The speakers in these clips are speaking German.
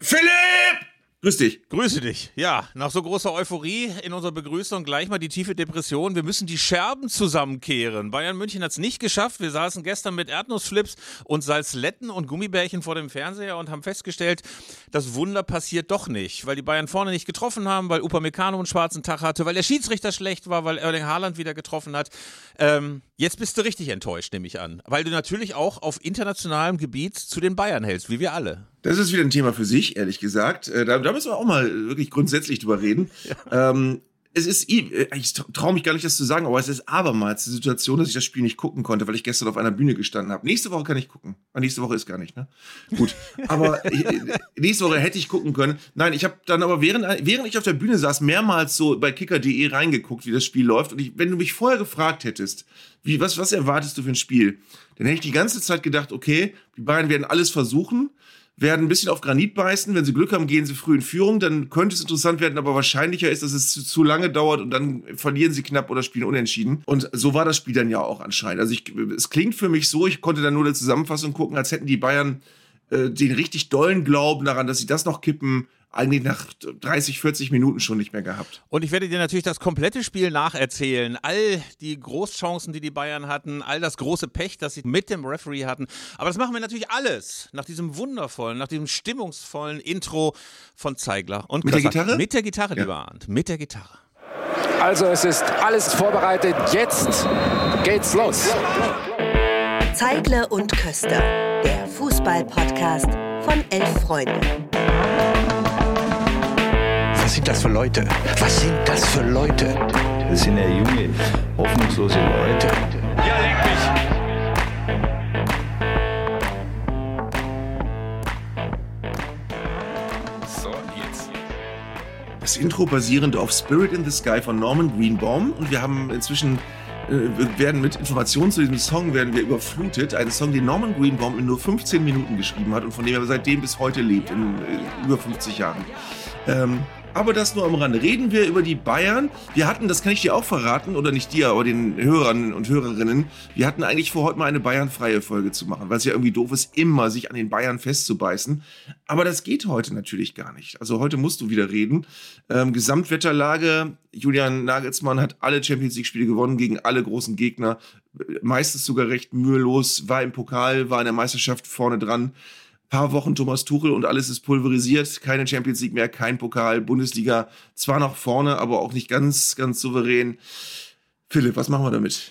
Philipp! Grüß dich. Grüße dich. Ja, nach so großer Euphorie in unserer Begrüßung gleich mal die tiefe Depression. Wir müssen die Scherben zusammenkehren. Bayern München hat es nicht geschafft. Wir saßen gestern mit Erdnussflips und Salzletten und Gummibärchen vor dem Fernseher und haben festgestellt, das Wunder passiert doch nicht, weil die Bayern vorne nicht getroffen haben, weil Upamecano einen schwarzen Tag hatte, weil der Schiedsrichter schlecht war, weil Erling Haaland wieder getroffen hat. Ähm, jetzt bist du richtig enttäuscht, nehme ich an, weil du natürlich auch auf internationalem Gebiet zu den Bayern hältst, wie wir alle. Das ist wieder ein Thema für sich, ehrlich gesagt. Äh, da, da müssen wir auch mal wirklich grundsätzlich drüber reden. Ja. Ähm, es ist, äh, ich traue mich gar nicht, das zu sagen, aber es ist abermals die Situation, dass ich das Spiel nicht gucken konnte, weil ich gestern auf einer Bühne gestanden habe. Nächste Woche kann ich gucken. Ah, nächste Woche ist gar nicht, ne? Gut. Aber äh, nächste Woche hätte ich gucken können. Nein, ich habe dann aber während, während ich auf der Bühne saß, mehrmals so bei kicker.de reingeguckt, wie das Spiel läuft. Und ich, wenn du mich vorher gefragt hättest, wie, was, was erwartest du für ein Spiel? Dann hätte ich die ganze Zeit gedacht, okay, die beiden werden alles versuchen werden ein bisschen auf Granit beißen. Wenn sie Glück haben, gehen sie früh in Führung. Dann könnte es interessant werden, aber wahrscheinlicher ist, dass es zu, zu, lange dauert und dann verlieren sie knapp oder spielen unentschieden. Und so war das Spiel dann ja auch anscheinend. Also ich, es klingt für mich so, ich konnte dann nur eine Zusammenfassung gucken, als hätten die Bayern äh, den richtig dollen Glauben daran, dass sie das noch kippen, eigentlich nach 30, 40 Minuten schon nicht mehr gehabt. Und ich werde dir natürlich das komplette Spiel nacherzählen. All die Großchancen, die die Bayern hatten, all das große Pech, das sie mit dem Referee hatten. Aber das machen wir natürlich alles nach diesem wundervollen, nach diesem stimmungsvollen Intro von Zeigler. Und mit der Gitarre? Mit der Gitarre, ja. lieber Arndt. Mit der Gitarre. Also es ist alles vorbereitet. Jetzt geht's los. Zeigler und Köster, der Fußball-Podcast von elf Freunden. Was sind das für Leute? Was sind das für Leute? Das sind ja junge, hoffnungslose Leute. Ja, leck mich! So, jetzt. Das Intro basierend auf Spirit in the Sky von Norman Greenbaum und wir haben inzwischen äh, werden mit Informationen zu diesem Song werden wir überflutet. Ein Song, den Norman Greenbaum in nur 15 Minuten geschrieben hat und von dem er seitdem bis heute lebt, in äh, über 50 Jahren. Ähm, aber das nur am Rande. Reden wir über die Bayern. Wir hatten, das kann ich dir auch verraten, oder nicht dir, aber den Hörern und Hörerinnen, wir hatten eigentlich vor, heute mal eine Bayern-freie Folge zu machen, weil es ja irgendwie doof ist, immer sich an den Bayern festzubeißen. Aber das geht heute natürlich gar nicht. Also heute musst du wieder reden. Ähm, Gesamtwetterlage, Julian Nagelsmann hat alle Champions League-Spiele gewonnen gegen alle großen Gegner. Meistens sogar recht mühelos, war im Pokal, war in der Meisterschaft vorne dran paar Wochen Thomas Tuchel und alles ist pulverisiert. Keine Champions League mehr, kein Pokal, Bundesliga zwar noch vorne, aber auch nicht ganz, ganz souverän. Philipp, was machen wir damit?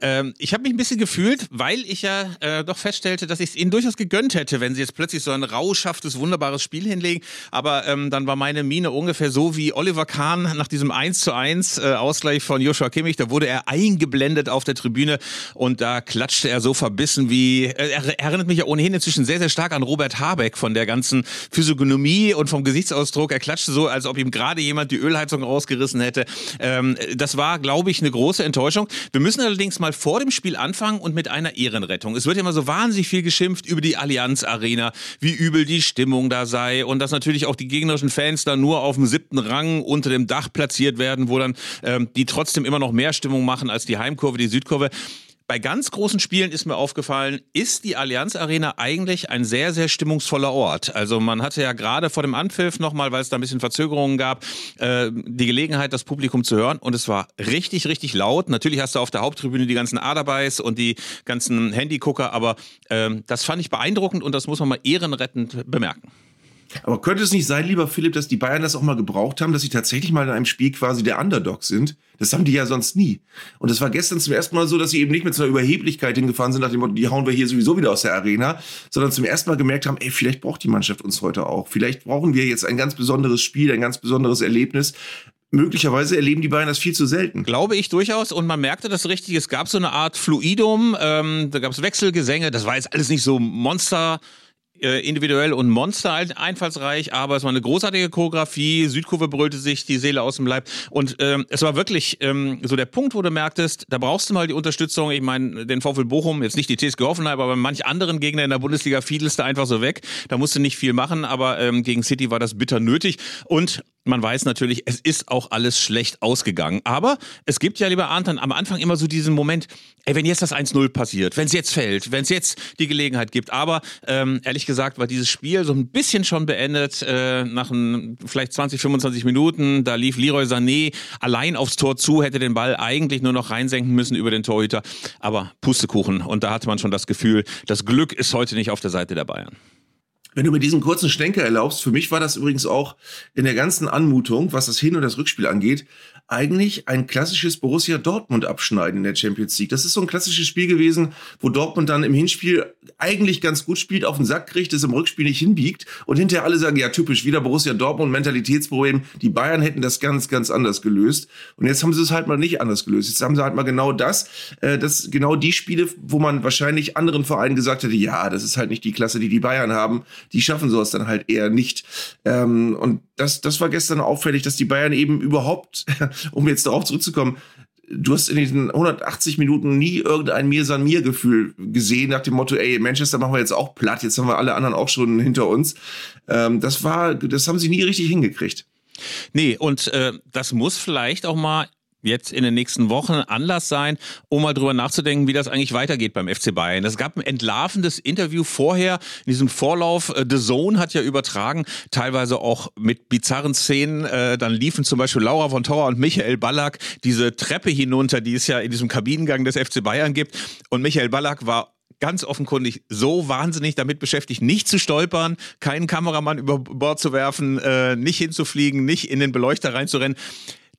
Ähm, ich habe mich ein bisschen gefühlt, weil ich ja äh, doch feststellte, dass ich es ihnen durchaus gegönnt hätte, wenn sie jetzt plötzlich so ein rauschhaftes, wunderbares Spiel hinlegen. Aber ähm, dann war meine Mine ungefähr so wie Oliver Kahn nach diesem 1 zu 1 äh, Ausgleich von Joshua Kimmich. Da wurde er eingeblendet auf der Tribüne und da klatschte er so verbissen wie, äh, er erinnert mich ja ohnehin inzwischen sehr, sehr stark an Robert Habeck von der ganzen Physiognomie und vom Gesichtsausdruck. Er klatschte so, als ob ihm gerade jemand die Ölheizung rausgerissen hätte. Ähm, das war, glaube ich, eine große Enttäuschung. Wir müssen allerdings mal mal vor dem Spiel anfangen und mit einer Ehrenrettung. Es wird ja immer so wahnsinnig viel geschimpft über die Allianz Arena, wie übel die Stimmung da sei und dass natürlich auch die gegnerischen Fans da nur auf dem siebten Rang unter dem Dach platziert werden, wo dann ähm, die trotzdem immer noch mehr Stimmung machen als die Heimkurve, die Südkurve. Bei ganz großen Spielen ist mir aufgefallen, ist die Allianz Arena eigentlich ein sehr, sehr stimmungsvoller Ort. Also man hatte ja gerade vor dem Anpfiff nochmal, weil es da ein bisschen Verzögerungen gab, äh, die Gelegenheit, das Publikum zu hören. Und es war richtig, richtig laut. Natürlich hast du auf der Haupttribüne die ganzen Aderbeiß und die ganzen Handygucker, aber äh, das fand ich beeindruckend und das muss man mal ehrenrettend bemerken. Aber könnte es nicht sein, lieber Philipp, dass die Bayern das auch mal gebraucht haben, dass sie tatsächlich mal in einem Spiel quasi der Underdog sind? Das haben die ja sonst nie. Und es war gestern zum ersten Mal so, dass sie eben nicht mit so einer Überheblichkeit hingefahren sind, nach dem Motto, die hauen wir hier sowieso wieder aus der Arena, sondern zum ersten Mal gemerkt haben, ey, vielleicht braucht die Mannschaft uns heute auch. Vielleicht brauchen wir jetzt ein ganz besonderes Spiel, ein ganz besonderes Erlebnis möglicherweise erleben die Bayern das viel zu selten. Glaube ich durchaus. Und man merkte das richtig. Es gab so eine Art Fluidum. Ähm, da gab es Wechselgesänge. Das war jetzt alles nicht so Monster individuell und Monster einfallsreich, aber es war eine großartige Choreografie. Südkurve brüllte sich die Seele aus dem Leib. Und ähm, es war wirklich ähm, so der Punkt, wo du merktest, da brauchst du mal die Unterstützung. Ich meine, den VfL Bochum, jetzt nicht die TSG Hoffenheim, aber manch anderen Gegner in der Bundesliga fiedelst du einfach so weg. Da musst du nicht viel machen, aber ähm, gegen City war das bitter nötig. Und man weiß natürlich, es ist auch alles schlecht ausgegangen. Aber es gibt ja, lieber Anton, am Anfang immer so diesen Moment, ey, wenn jetzt das 1-0 passiert, wenn es jetzt fällt, wenn es jetzt die Gelegenheit gibt. Aber ähm, ehrlich gesagt war dieses Spiel so ein bisschen schon beendet äh, nach ein, vielleicht 20, 25 Minuten. Da lief Leroy Sané allein aufs Tor zu, hätte den Ball eigentlich nur noch reinsenken müssen über den Torhüter. Aber Pustekuchen. Und da hatte man schon das Gefühl, das Glück ist heute nicht auf der Seite der Bayern. Wenn du mir diesen kurzen Schlenker erlaubst, für mich war das übrigens auch in der ganzen Anmutung, was das Hin- und das Rückspiel angeht, eigentlich ein klassisches Borussia Dortmund abschneiden in der Champions League. Das ist so ein klassisches Spiel gewesen, wo Dortmund dann im Hinspiel eigentlich ganz gut spielt, auf den Sack kriegt, es im Rückspiel nicht hinbiegt und hinterher alle sagen, ja typisch, wieder Borussia Dortmund, Mentalitätsproblem. Die Bayern hätten das ganz, ganz anders gelöst. Und jetzt haben sie es halt mal nicht anders gelöst. Jetzt haben sie halt mal genau das, äh, das genau die Spiele, wo man wahrscheinlich anderen Vereinen gesagt hätte, ja, das ist halt nicht die Klasse, die die Bayern haben. Die schaffen sowas dann halt eher nicht. Ähm, und das, das war gestern auffällig, dass die Bayern eben überhaupt um jetzt darauf zurückzukommen, du hast in diesen 180 Minuten nie irgendein Mir-San-Mir-Gefühl gesehen, nach dem Motto, ey, Manchester machen wir jetzt auch platt, jetzt haben wir alle anderen auch schon hinter uns. Ähm, das war, das haben sie nie richtig hingekriegt. Nee, und äh, das muss vielleicht auch mal jetzt in den nächsten Wochen Anlass sein, um mal drüber nachzudenken, wie das eigentlich weitergeht beim FC Bayern. Es gab ein entlarvendes Interview vorher, in diesem Vorlauf. Äh, The Zone hat ja übertragen, teilweise auch mit bizarren Szenen. Äh, dann liefen zum Beispiel Laura von Torra und Michael Ballack diese Treppe hinunter, die es ja in diesem Kabinengang des FC Bayern gibt. Und Michael Ballack war ganz offenkundig so wahnsinnig damit beschäftigt, nicht zu stolpern, keinen Kameramann über Bord zu werfen, äh, nicht hinzufliegen, nicht in den Beleuchter reinzurennen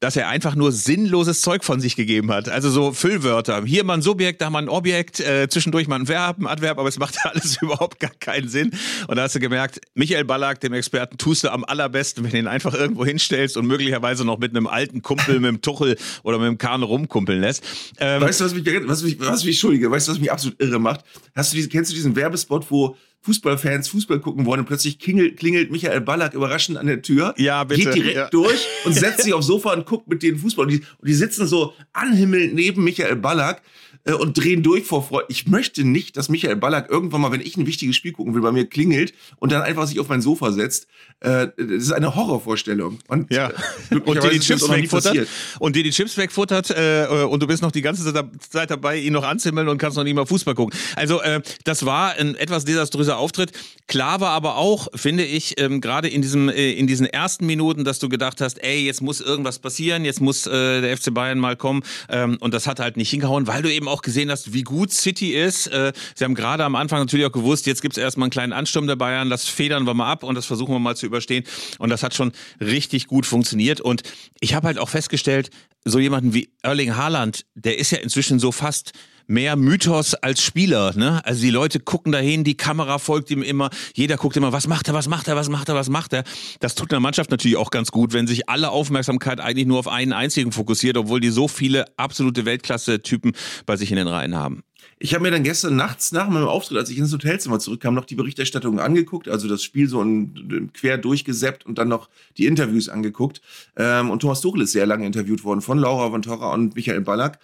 dass er einfach nur sinnloses Zeug von sich gegeben hat. Also so Füllwörter. Hier mal ein Subjekt, da mal ein Objekt, äh, zwischendurch mal ein Verb, ein Adverb, aber es macht alles überhaupt gar keinen Sinn. Und da hast du gemerkt, Michael Ballack, dem Experten, tust du am allerbesten, wenn du ihn einfach irgendwo hinstellst und möglicherweise noch mit einem alten Kumpel, mit dem Tuchel oder mit dem Kahn rumkumpeln lässt. Ähm, weißt du, was mich, was mich, was mich, Entschuldige, weißt du, was mich absolut irre macht? Hast du diese, kennst du diesen Werbespot, wo Fußballfans Fußball gucken wollen und plötzlich klingelt, klingelt Michael Ballack überraschend an der Tür, ja, bitte, geht direkt ja. durch und setzt sich aufs Sofa und guckt mit denen Fußball. Und die, und die sitzen so anhimmelnd neben Michael Ballack äh, und drehen durch vor Freude. Ich möchte nicht, dass Michael Ballack irgendwann mal, wenn ich ein wichtiges Spiel gucken will, bei mir klingelt und dann einfach sich auf mein Sofa setzt. Äh, das ist eine Horrorvorstellung. Und, ja. Äh, und dir die Chips wegfuttert. Und dir die Chips wegfuttert äh, und du bist noch die ganze Zeit dabei, ihn noch anzimmeln und kannst noch nicht mal Fußball gucken. Also äh, das war ein etwas desaströser Auftritt. Klar war aber auch, finde ich, ähm, gerade in diesem äh, in diesen ersten Minuten, dass du gedacht hast, ey, jetzt muss irgendwas passieren, jetzt muss äh, der FC Bayern mal kommen. Ähm, und das hat halt nicht hingehauen, weil du eben auch gesehen hast, wie gut City ist. Äh, sie haben gerade am Anfang natürlich auch gewusst, jetzt gibt es erstmal einen kleinen Ansturm der Bayern, das federn wir mal ab und das versuchen wir mal zu überstehen. Und das hat schon richtig gut funktioniert. Und ich habe halt auch festgestellt, so jemanden wie Erling Haaland, der ist ja inzwischen so fast mehr Mythos als Spieler. Ne? Also die Leute gucken dahin, die Kamera folgt ihm immer, jeder guckt immer, was macht er, was macht er, was macht er, was macht er. Das tut einer Mannschaft natürlich auch ganz gut, wenn sich alle Aufmerksamkeit eigentlich nur auf einen einzigen fokussiert, obwohl die so viele absolute Weltklasse-Typen bei sich in den Reihen haben. Ich habe mir dann gestern nachts nach meinem Auftritt, als ich ins Hotelzimmer zurückkam, noch die Berichterstattung angeguckt, also das Spiel so in, quer durchgesäppt und dann noch die Interviews angeguckt. Ähm, und Thomas Tuchel ist sehr lange interviewt worden von Laura von Torra und Michael Ballack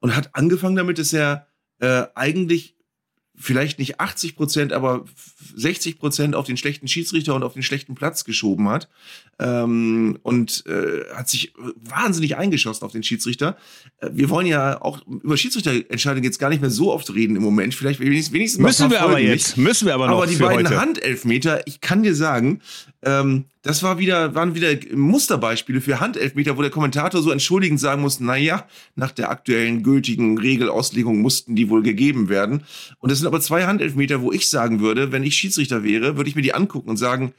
und hat angefangen damit, dass er äh, eigentlich vielleicht nicht 80 Prozent, aber 60 Prozent auf den schlechten Schiedsrichter und auf den schlechten Platz geschoben hat ähm, und äh, hat sich wahnsinnig eingeschossen auf den Schiedsrichter. Äh, wir wollen ja auch über Schiedsrichterentscheidungen jetzt gar nicht mehr so oft reden im Moment. Vielleicht wenigstens, wenigstens müssen wir aber jetzt, nicht. müssen wir aber noch. Aber die beiden heute. Handelfmeter, ich kann dir sagen, ähm, das war wieder, waren wieder Musterbeispiele für Handelfmeter, wo der Kommentator so entschuldigend sagen muss, naja, nach der aktuellen gültigen Regelauslegung mussten die wohl gegeben werden. Und das sind aber zwei Handelfmeter, wo ich sagen würde, wenn ich Schiedsrichter wäre, würde ich mir die angucken und sagen,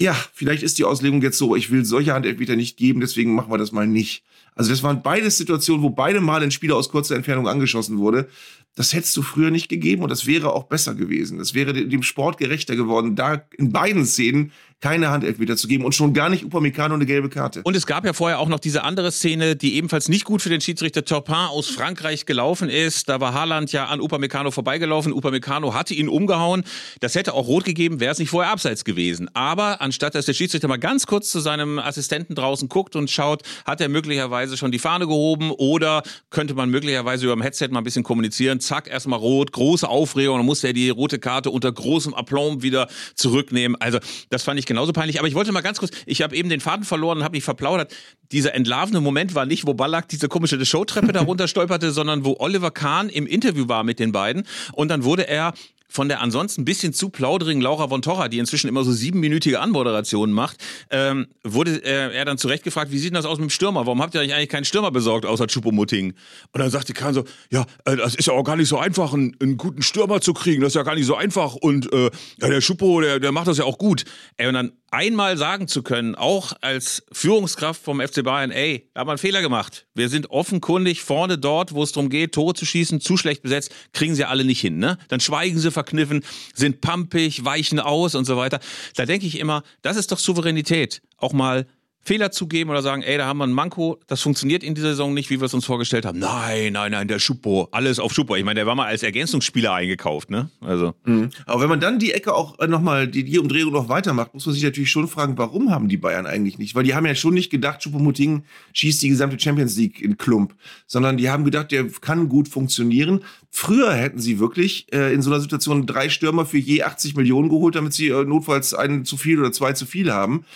ja, vielleicht ist die Auslegung jetzt so, ich will solche Handelfmeter nicht geben, deswegen machen wir das mal nicht. Also das waren beides Situationen, wo beide Mal ein Spieler aus kurzer Entfernung angeschossen wurde. Das hättest du früher nicht gegeben und das wäre auch besser gewesen. Das wäre dem Sport gerechter geworden, da in beiden Szenen keine Handelfmeter zu geben und schon gar nicht Upamecano eine gelbe Karte. Und es gab ja vorher auch noch diese andere Szene, die ebenfalls nicht gut für den Schiedsrichter Turpin aus Frankreich gelaufen ist. Da war Haaland ja an Upamecano vorbeigelaufen. Upamecano hatte ihn umgehauen. Das hätte auch rot gegeben, wäre es nicht vorher abseits gewesen. Aber anstatt dass der Schiedsrichter mal ganz kurz zu seinem Assistenten draußen guckt und schaut, hat er möglicherweise schon die Fahne gehoben oder könnte man möglicherweise über dem Headset mal ein bisschen kommunizieren? Zack, erstmal rot, große Aufregung, dann musste er die rote Karte unter großem Aplomb wieder zurücknehmen. Also, das fand ich genauso peinlich. Aber ich wollte mal ganz kurz, ich habe eben den Faden verloren und habe mich verplaudert. Dieser entlarvende Moment war nicht, wo Ballack diese komische Showtreppe da runterstolperte, sondern wo Oliver Kahn im Interview war mit den beiden und dann wurde er von der ansonsten ein bisschen zu plauderigen Laura von Torra, die inzwischen immer so siebenminütige Anmoderationen macht, ähm, wurde äh, er dann zurecht gefragt, wie sieht denn das aus mit dem Stürmer? Warum habt ihr euch eigentlich keinen Stürmer besorgt, außer Chupomuting? Und dann sagte Kahn so, ja, äh, das ist ja auch gar nicht so einfach, einen, einen, guten Stürmer zu kriegen. Das ist ja gar nicht so einfach. Und äh, ja, der Schupo, der, der macht das ja auch gut. Ey, und dann einmal sagen zu können, auch als Führungskraft vom FC Bayern, ey, da haben wir einen Fehler gemacht. Wir sind offenkundig vorne dort, wo es darum geht, Tore zu schießen, zu schlecht besetzt, kriegen sie alle nicht hin. Ne? Dann schweigen sie verkniffen, sind pampig, weichen aus und so weiter. Da denke ich immer, das ist doch Souveränität. Auch mal Fehler zugeben oder sagen, ey, da haben wir ein Manko, das funktioniert in dieser Saison nicht, wie wir es uns vorgestellt haben. Nein, nein, nein, der Schuppo, alles auf Schuppo. Ich meine, der war mal als Ergänzungsspieler eingekauft, ne? Also. Mhm. Aber wenn man dann die Ecke auch äh, nochmal, die, die Umdrehung noch weitermacht, muss man sich natürlich schon fragen, warum haben die Bayern eigentlich nicht? Weil die haben ja schon nicht gedacht, Schuppo-Muting schießt die gesamte Champions League in Klump, sondern die haben gedacht, der kann gut funktionieren. Früher hätten sie wirklich äh, in so einer Situation drei Stürmer für je 80 Millionen geholt, damit sie äh, notfalls einen zu viel oder zwei zu viel haben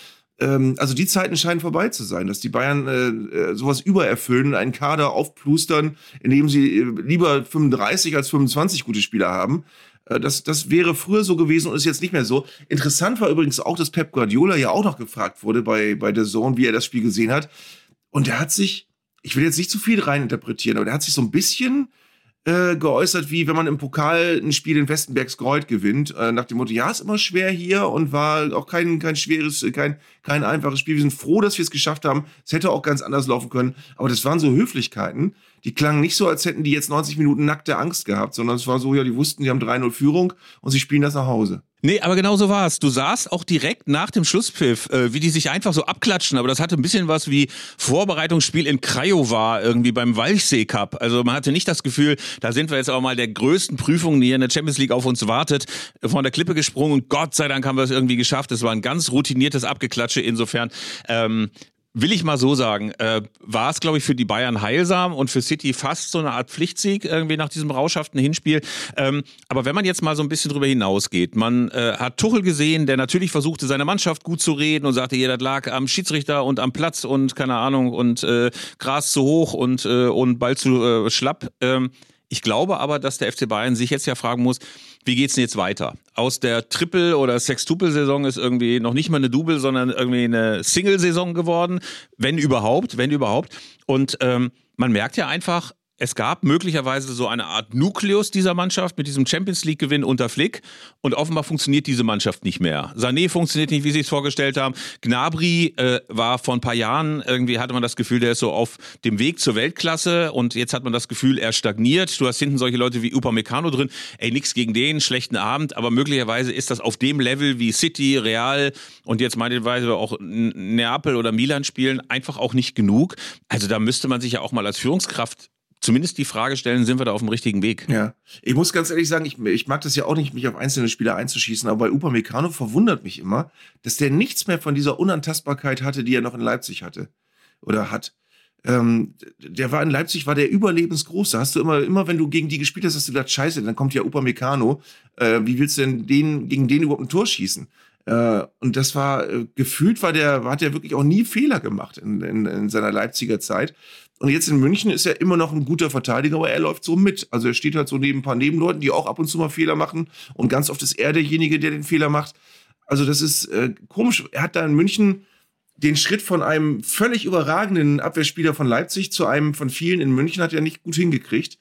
ähm, also die Zeiten scheinen vorbei zu sein, dass die Bayern äh, äh sowas übererfüllen, einen Kader aufplustern, indem sie äh, lieber 35 als 25 gute Spieler haben. Äh, das, das wäre früher so gewesen und ist jetzt nicht mehr so. Interessant war übrigens auch, dass Pep Guardiola ja auch noch gefragt wurde bei, bei der Zone, wie er das Spiel gesehen hat. Und er hat sich, ich will jetzt nicht zu viel reininterpretieren, aber er hat sich so ein bisschen äh, geäußert, wie wenn man im Pokal ein Spiel in Westenbergs Kreuz gewinnt, äh, nach dem Motto, ja, ist immer schwer hier und war auch kein, kein schweres, kein, kein einfaches Spiel. Wir sind froh, dass wir es geschafft haben. Es hätte auch ganz anders laufen können, aber das waren so Höflichkeiten, die klangen nicht so, als hätten die jetzt 90 Minuten nackte Angst gehabt, sondern es war so, ja, die wussten, die haben 3-0 Führung und sie spielen das nach Hause. Nee, aber genau so war es. Du sahst auch direkt nach dem Schlusspfiff, äh, wie die sich einfach so abklatschen, aber das hatte ein bisschen was wie Vorbereitungsspiel in Craiova irgendwie beim Walchsee Cup. Also man hatte nicht das Gefühl, da sind wir jetzt auch mal der größten Prüfung, die hier in der Champions League auf uns wartet, von der Klippe gesprungen und Gott sei Dank haben wir es irgendwie geschafft. Es war ein ganz routiniertes Abgeklatsche. Insofern ähm, will ich mal so sagen, äh, war es, glaube ich, für die Bayern heilsam und für City fast so eine Art Pflichtsieg irgendwie nach diesem rauschhaften Hinspiel. Ähm, aber wenn man jetzt mal so ein bisschen drüber hinausgeht, man äh, hat Tuchel gesehen, der natürlich versuchte, seine Mannschaft gut zu reden und sagte, jeder lag am Schiedsrichter und am Platz und keine Ahnung und äh, Gras zu hoch und, äh, und Ball zu äh, schlapp. Ähm, ich glaube aber, dass der FC Bayern sich jetzt ja fragen muss, wie geht's denn jetzt weiter? Aus der Triple- oder Sextuple-Saison ist irgendwie noch nicht mal eine Double, sondern irgendwie eine Single-Saison geworden, wenn überhaupt, wenn überhaupt. Und ähm, man merkt ja einfach, es gab möglicherweise so eine Art Nukleus dieser Mannschaft mit diesem Champions League-Gewinn unter Flick und offenbar funktioniert diese Mannschaft nicht mehr. Sané funktioniert nicht, wie sie es vorgestellt haben. Gnabry äh, war vor ein paar Jahren, irgendwie hatte man das Gefühl, der ist so auf dem Weg zur Weltklasse und jetzt hat man das Gefühl, er stagniert. Du hast hinten solche Leute wie Upamecano drin. Ey, nix gegen den, schlechten Abend, aber möglicherweise ist das auf dem Level wie City, Real und jetzt meinetweise auch Neapel oder Milan spielen einfach auch nicht genug. Also da müsste man sich ja auch mal als Führungskraft zumindest die Frage stellen, sind wir da auf dem richtigen Weg? Ja. Ich muss ganz ehrlich sagen, ich, ich mag das ja auch nicht, mich auf einzelne Spieler einzuschießen, aber bei Upamecano verwundert mich immer, dass der nichts mehr von dieser Unantastbarkeit hatte, die er noch in Leipzig hatte. Oder hat. Ähm, der war in Leipzig, war der überlebensgroß. Da hast du immer, immer wenn du gegen die gespielt hast, hast du gedacht, scheiße, dann kommt ja Upamecano. Äh, wie willst du denn den, gegen den überhaupt ein Tor schießen? Äh, und das war, äh, gefühlt war der, hat er wirklich auch nie Fehler gemacht in, in, in seiner Leipziger Zeit. Und jetzt in München ist er immer noch ein guter Verteidiger, aber er läuft so mit. Also er steht halt so neben ein paar Nebenleuten, die auch ab und zu mal Fehler machen. Und ganz oft ist er derjenige, der den Fehler macht. Also das ist äh, komisch. Er hat da in München den Schritt von einem völlig überragenden Abwehrspieler von Leipzig zu einem von vielen in München hat er nicht gut hingekriegt.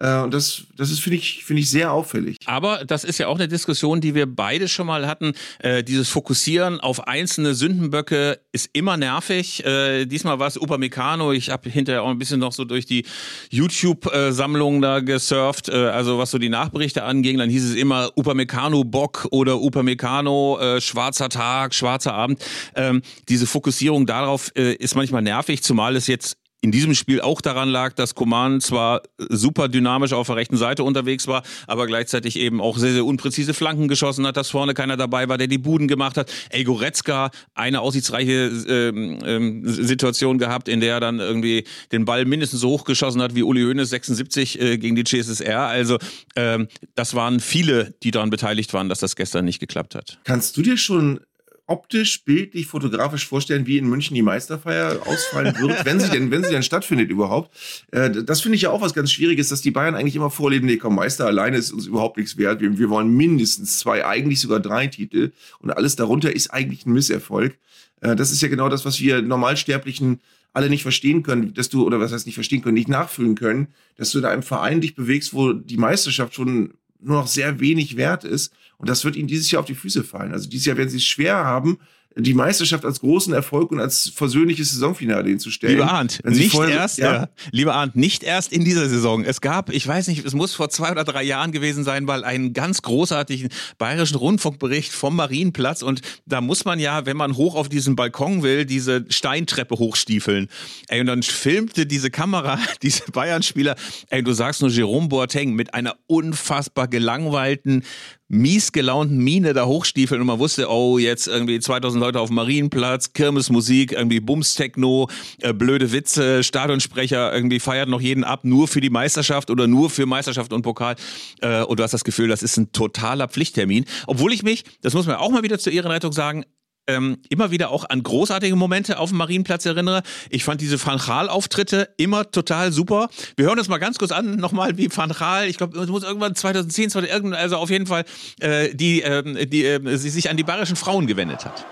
Äh, und das, das ist, finde ich, finde ich, sehr auffällig. Aber das ist ja auch eine Diskussion, die wir beide schon mal hatten. Äh, dieses Fokussieren auf einzelne Sündenböcke ist immer nervig. Äh, diesmal war es Upamecano. Ich habe hinterher auch ein bisschen noch so durch die YouTube-Sammlung da gesurft. Äh, also was so die Nachberichte anging, dann hieß es immer Upamecano Bock oder Upamecano äh, schwarzer Tag, schwarzer Abend. Ähm, diese Fokussierung darauf ist manchmal nervig, zumal es jetzt in diesem Spiel auch daran lag, dass Coman zwar super dynamisch auf der rechten Seite unterwegs war, aber gleichzeitig eben auch sehr, sehr unpräzise Flanken geschossen hat, dass vorne keiner dabei war, der die Buden gemacht hat. El Goretzka, eine aussichtsreiche ähm, ähm, Situation gehabt, in der er dann irgendwie den Ball mindestens so hoch geschossen hat wie Uli Hoeneß 76 äh, gegen die CSSR. Also ähm, das waren viele, die daran beteiligt waren, dass das gestern nicht geklappt hat. Kannst du dir schon optisch, bildlich, fotografisch vorstellen, wie in München die Meisterfeier ausfallen wird, wenn sie denn, wenn sie denn stattfindet überhaupt. Äh, das finde ich ja auch was ganz Schwieriges, dass die Bayern eigentlich immer vorleben, nee, komm, Meister alleine ist uns überhaupt nichts wert. Wir, wir wollen mindestens zwei, eigentlich sogar drei Titel und alles darunter ist eigentlich ein Misserfolg. Äh, das ist ja genau das, was wir Normalsterblichen alle nicht verstehen können, dass du, oder was heißt nicht verstehen können, nicht nachfühlen können, dass du in einem Verein dich bewegst, wo die Meisterschaft schon nur noch sehr wenig wert ist. Und das wird ihnen dieses Jahr auf die Füße fallen. Also dieses Jahr werden sie es schwer haben, die Meisterschaft als großen Erfolg und als versöhnliches Saisonfinale hinzustellen. Lieber Arndt, nicht erst, ja? ja? lieber Arndt, nicht erst in dieser Saison. Es gab, ich weiß nicht, es muss vor zwei oder drei Jahren gewesen sein, weil einen ganz großartigen bayerischen Rundfunkbericht vom Marienplatz und da muss man ja, wenn man hoch auf diesen Balkon will, diese Steintreppe hochstiefeln. Ey, und dann filmte diese Kamera diese Bayern-Spieler, ey, du sagst nur Jerome Boateng mit einer unfassbar gelangweilten, mies gelaunten Mine da hochstiefeln und man wusste, oh, jetzt irgendwie 2000 Leute auf dem Marienplatz, Kirmesmusik, irgendwie Bums-Techno, äh, blöde Witze, Stadionsprecher, irgendwie feiert noch jeden ab, nur für die Meisterschaft oder nur für Meisterschaft und Pokal. Äh, und du hast das Gefühl, das ist ein totaler Pflichttermin. Obwohl ich mich, das muss man auch mal wieder zur Ehrenrettung sagen, ähm, immer wieder auch an großartige Momente auf dem Marienplatz erinnere. Ich fand diese Van Gaal-Auftritte immer total super. Wir hören uns mal ganz kurz an, nochmal wie Van ich glaube, es muss irgendwann 2010, 2011, also auf jeden Fall, äh, die, äh, die äh, sie sich an die bayerischen Frauen gewendet hat.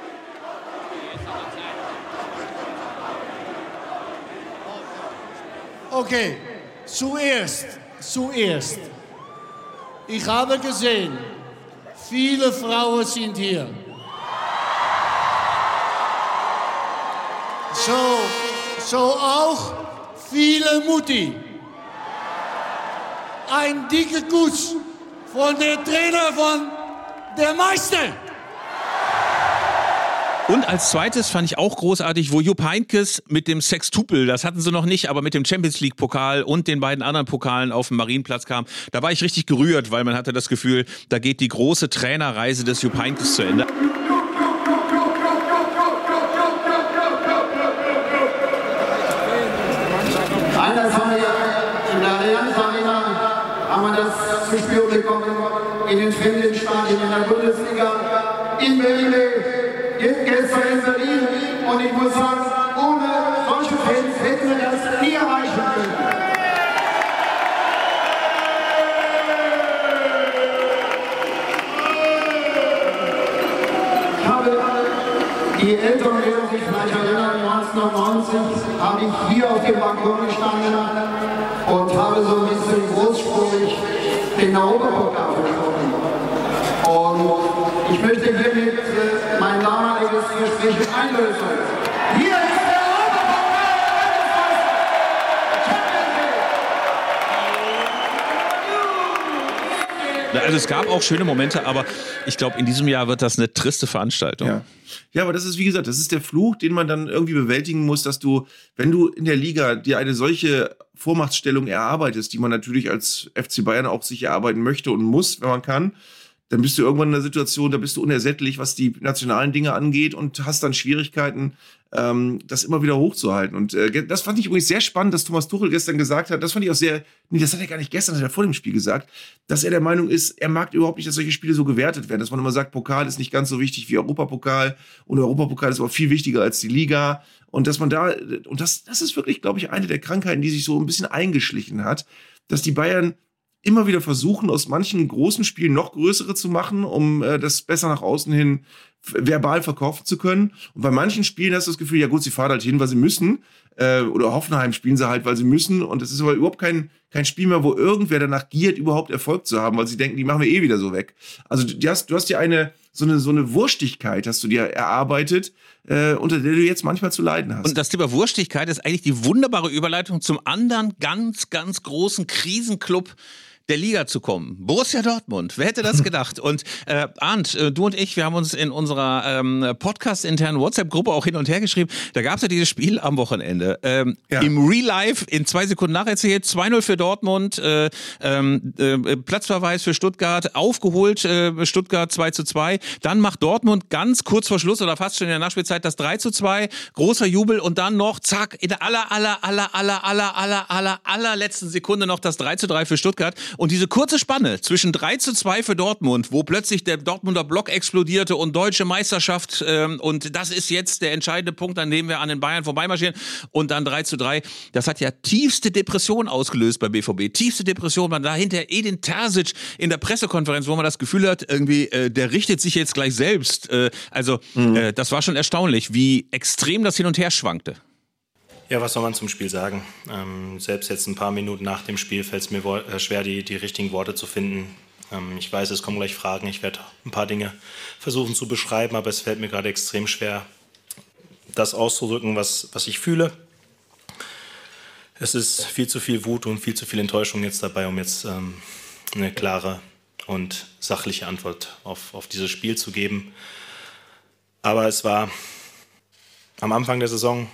Okay, zuerst, zuerst. Ich habe gesehen, viele Frauen sind hier. So, so auch viele Mutti. Ein dicker Kuss von der Trainer von der Meister. Und als zweites fand ich auch großartig, wo Jupp Heinkes mit dem Sextupel, das hatten sie noch nicht, aber mit dem Champions League Pokal und den beiden anderen Pokalen auf den Marienplatz kam. Da war ich richtig gerührt, weil man hatte das Gefühl, da geht die große Trainerreise des Jupp Heinkes zu Ende. in den Stadien in der Bundesliga, in Berlin, gestern in Berlin. Und ich muss sagen, ohne solche Fans hätten wir das nie erreichen können. Ich habe, die Eltern werden sich vielleicht erinnern, 1990 habe dem Balkon gestanden und habe so ein bisschen großspurig den Europapokal versprochen. Und ich möchte hiermit äh, mein damaliges Gespräch einlösen. Also es gab auch schöne Momente, aber ich glaube, in diesem Jahr wird das eine triste Veranstaltung. Ja. ja, aber das ist, wie gesagt, das ist der Fluch, den man dann irgendwie bewältigen muss, dass du, wenn du in der Liga dir eine solche Vormachtstellung erarbeitest, die man natürlich als FC Bayern auch sich erarbeiten möchte und muss, wenn man kann, dann bist du irgendwann in einer Situation, da bist du unersättlich, was die nationalen Dinge angeht und hast dann Schwierigkeiten, ähm, das immer wieder hochzuhalten. Und äh, das fand ich übrigens sehr spannend, dass Thomas Tuchel gestern gesagt hat, das fand ich auch sehr, nee, das hat er gar nicht gestern, das hat er vor dem Spiel gesagt, dass er der Meinung ist, er mag überhaupt nicht, dass solche Spiele so gewertet werden, dass man immer sagt, Pokal ist nicht ganz so wichtig wie Europapokal und Europapokal ist aber viel wichtiger als die Liga. Und dass man da, und das, das ist wirklich, glaube ich, eine der Krankheiten, die sich so ein bisschen eingeschlichen hat, dass die Bayern immer wieder versuchen, aus manchen großen Spielen noch größere zu machen, um äh, das besser nach außen hin verbal verkaufen zu können. Und bei manchen Spielen hast du das Gefühl, ja gut, sie fahren halt hin, weil sie müssen. Äh, oder Hoffenheim spielen sie halt, weil sie müssen. Und es ist aber überhaupt kein, kein Spiel mehr, wo irgendwer danach giert, überhaupt Erfolg zu haben, weil sie denken, die machen wir eh wieder so weg. Also du hast, du hast dir eine, so eine, so eine Wurstigkeit hast du dir erarbeitet, äh, unter der du jetzt manchmal zu leiden hast. Und das Thema Wurstigkeit ist eigentlich die wunderbare Überleitung zum anderen ganz, ganz großen Krisenclub der Liga zu kommen. Borussia Dortmund, wer hätte das gedacht? Und äh, Arndt, äh, du und ich, wir haben uns in unserer ähm, Podcast-internen WhatsApp-Gruppe auch hin und her geschrieben. Da gab es ja dieses Spiel am Wochenende. Ähm, ja. Im Real Life in zwei Sekunden nacherzählt, 2-0 für Dortmund, äh, ähm, äh, Platzverweis für Stuttgart, aufgeholt äh, Stuttgart 2 zu 2. Dann macht Dortmund ganz kurz vor Schluss oder fast schon in der Nachspielzeit das 3 zu 2. Großer Jubel und dann noch, zack, in der aller, aller, aller, aller, aller, aller, aller, allerletzten Sekunde noch das 3 zu 3 für Stuttgart. Und diese kurze Spanne zwischen 3 zu 2 für Dortmund, wo plötzlich der Dortmunder Block explodierte und deutsche Meisterschaft ähm, und das ist jetzt der entscheidende Punkt, an dem wir an den Bayern vorbeimarschieren und dann 3 zu 3. Das hat ja tiefste Depression ausgelöst bei BVB. Tiefste Depression. Man dahinter Edin Terzic in der Pressekonferenz, wo man das Gefühl hat, irgendwie, äh, der richtet sich jetzt gleich selbst. Äh, also, mhm. äh, das war schon erstaunlich, wie extrem das hin und her schwankte. Ja, was soll man zum Spiel sagen? Ähm, selbst jetzt ein paar Minuten nach dem Spiel fällt es mir äh, schwer, die, die richtigen Worte zu finden. Ähm, ich weiß, es kommen gleich Fragen. Ich werde ein paar Dinge versuchen zu beschreiben, aber es fällt mir gerade extrem schwer, das auszudrücken, was, was ich fühle. Es ist viel zu viel Wut und viel zu viel Enttäuschung jetzt dabei, um jetzt ähm, eine klare und sachliche Antwort auf, auf dieses Spiel zu geben. Aber es war am Anfang der Saison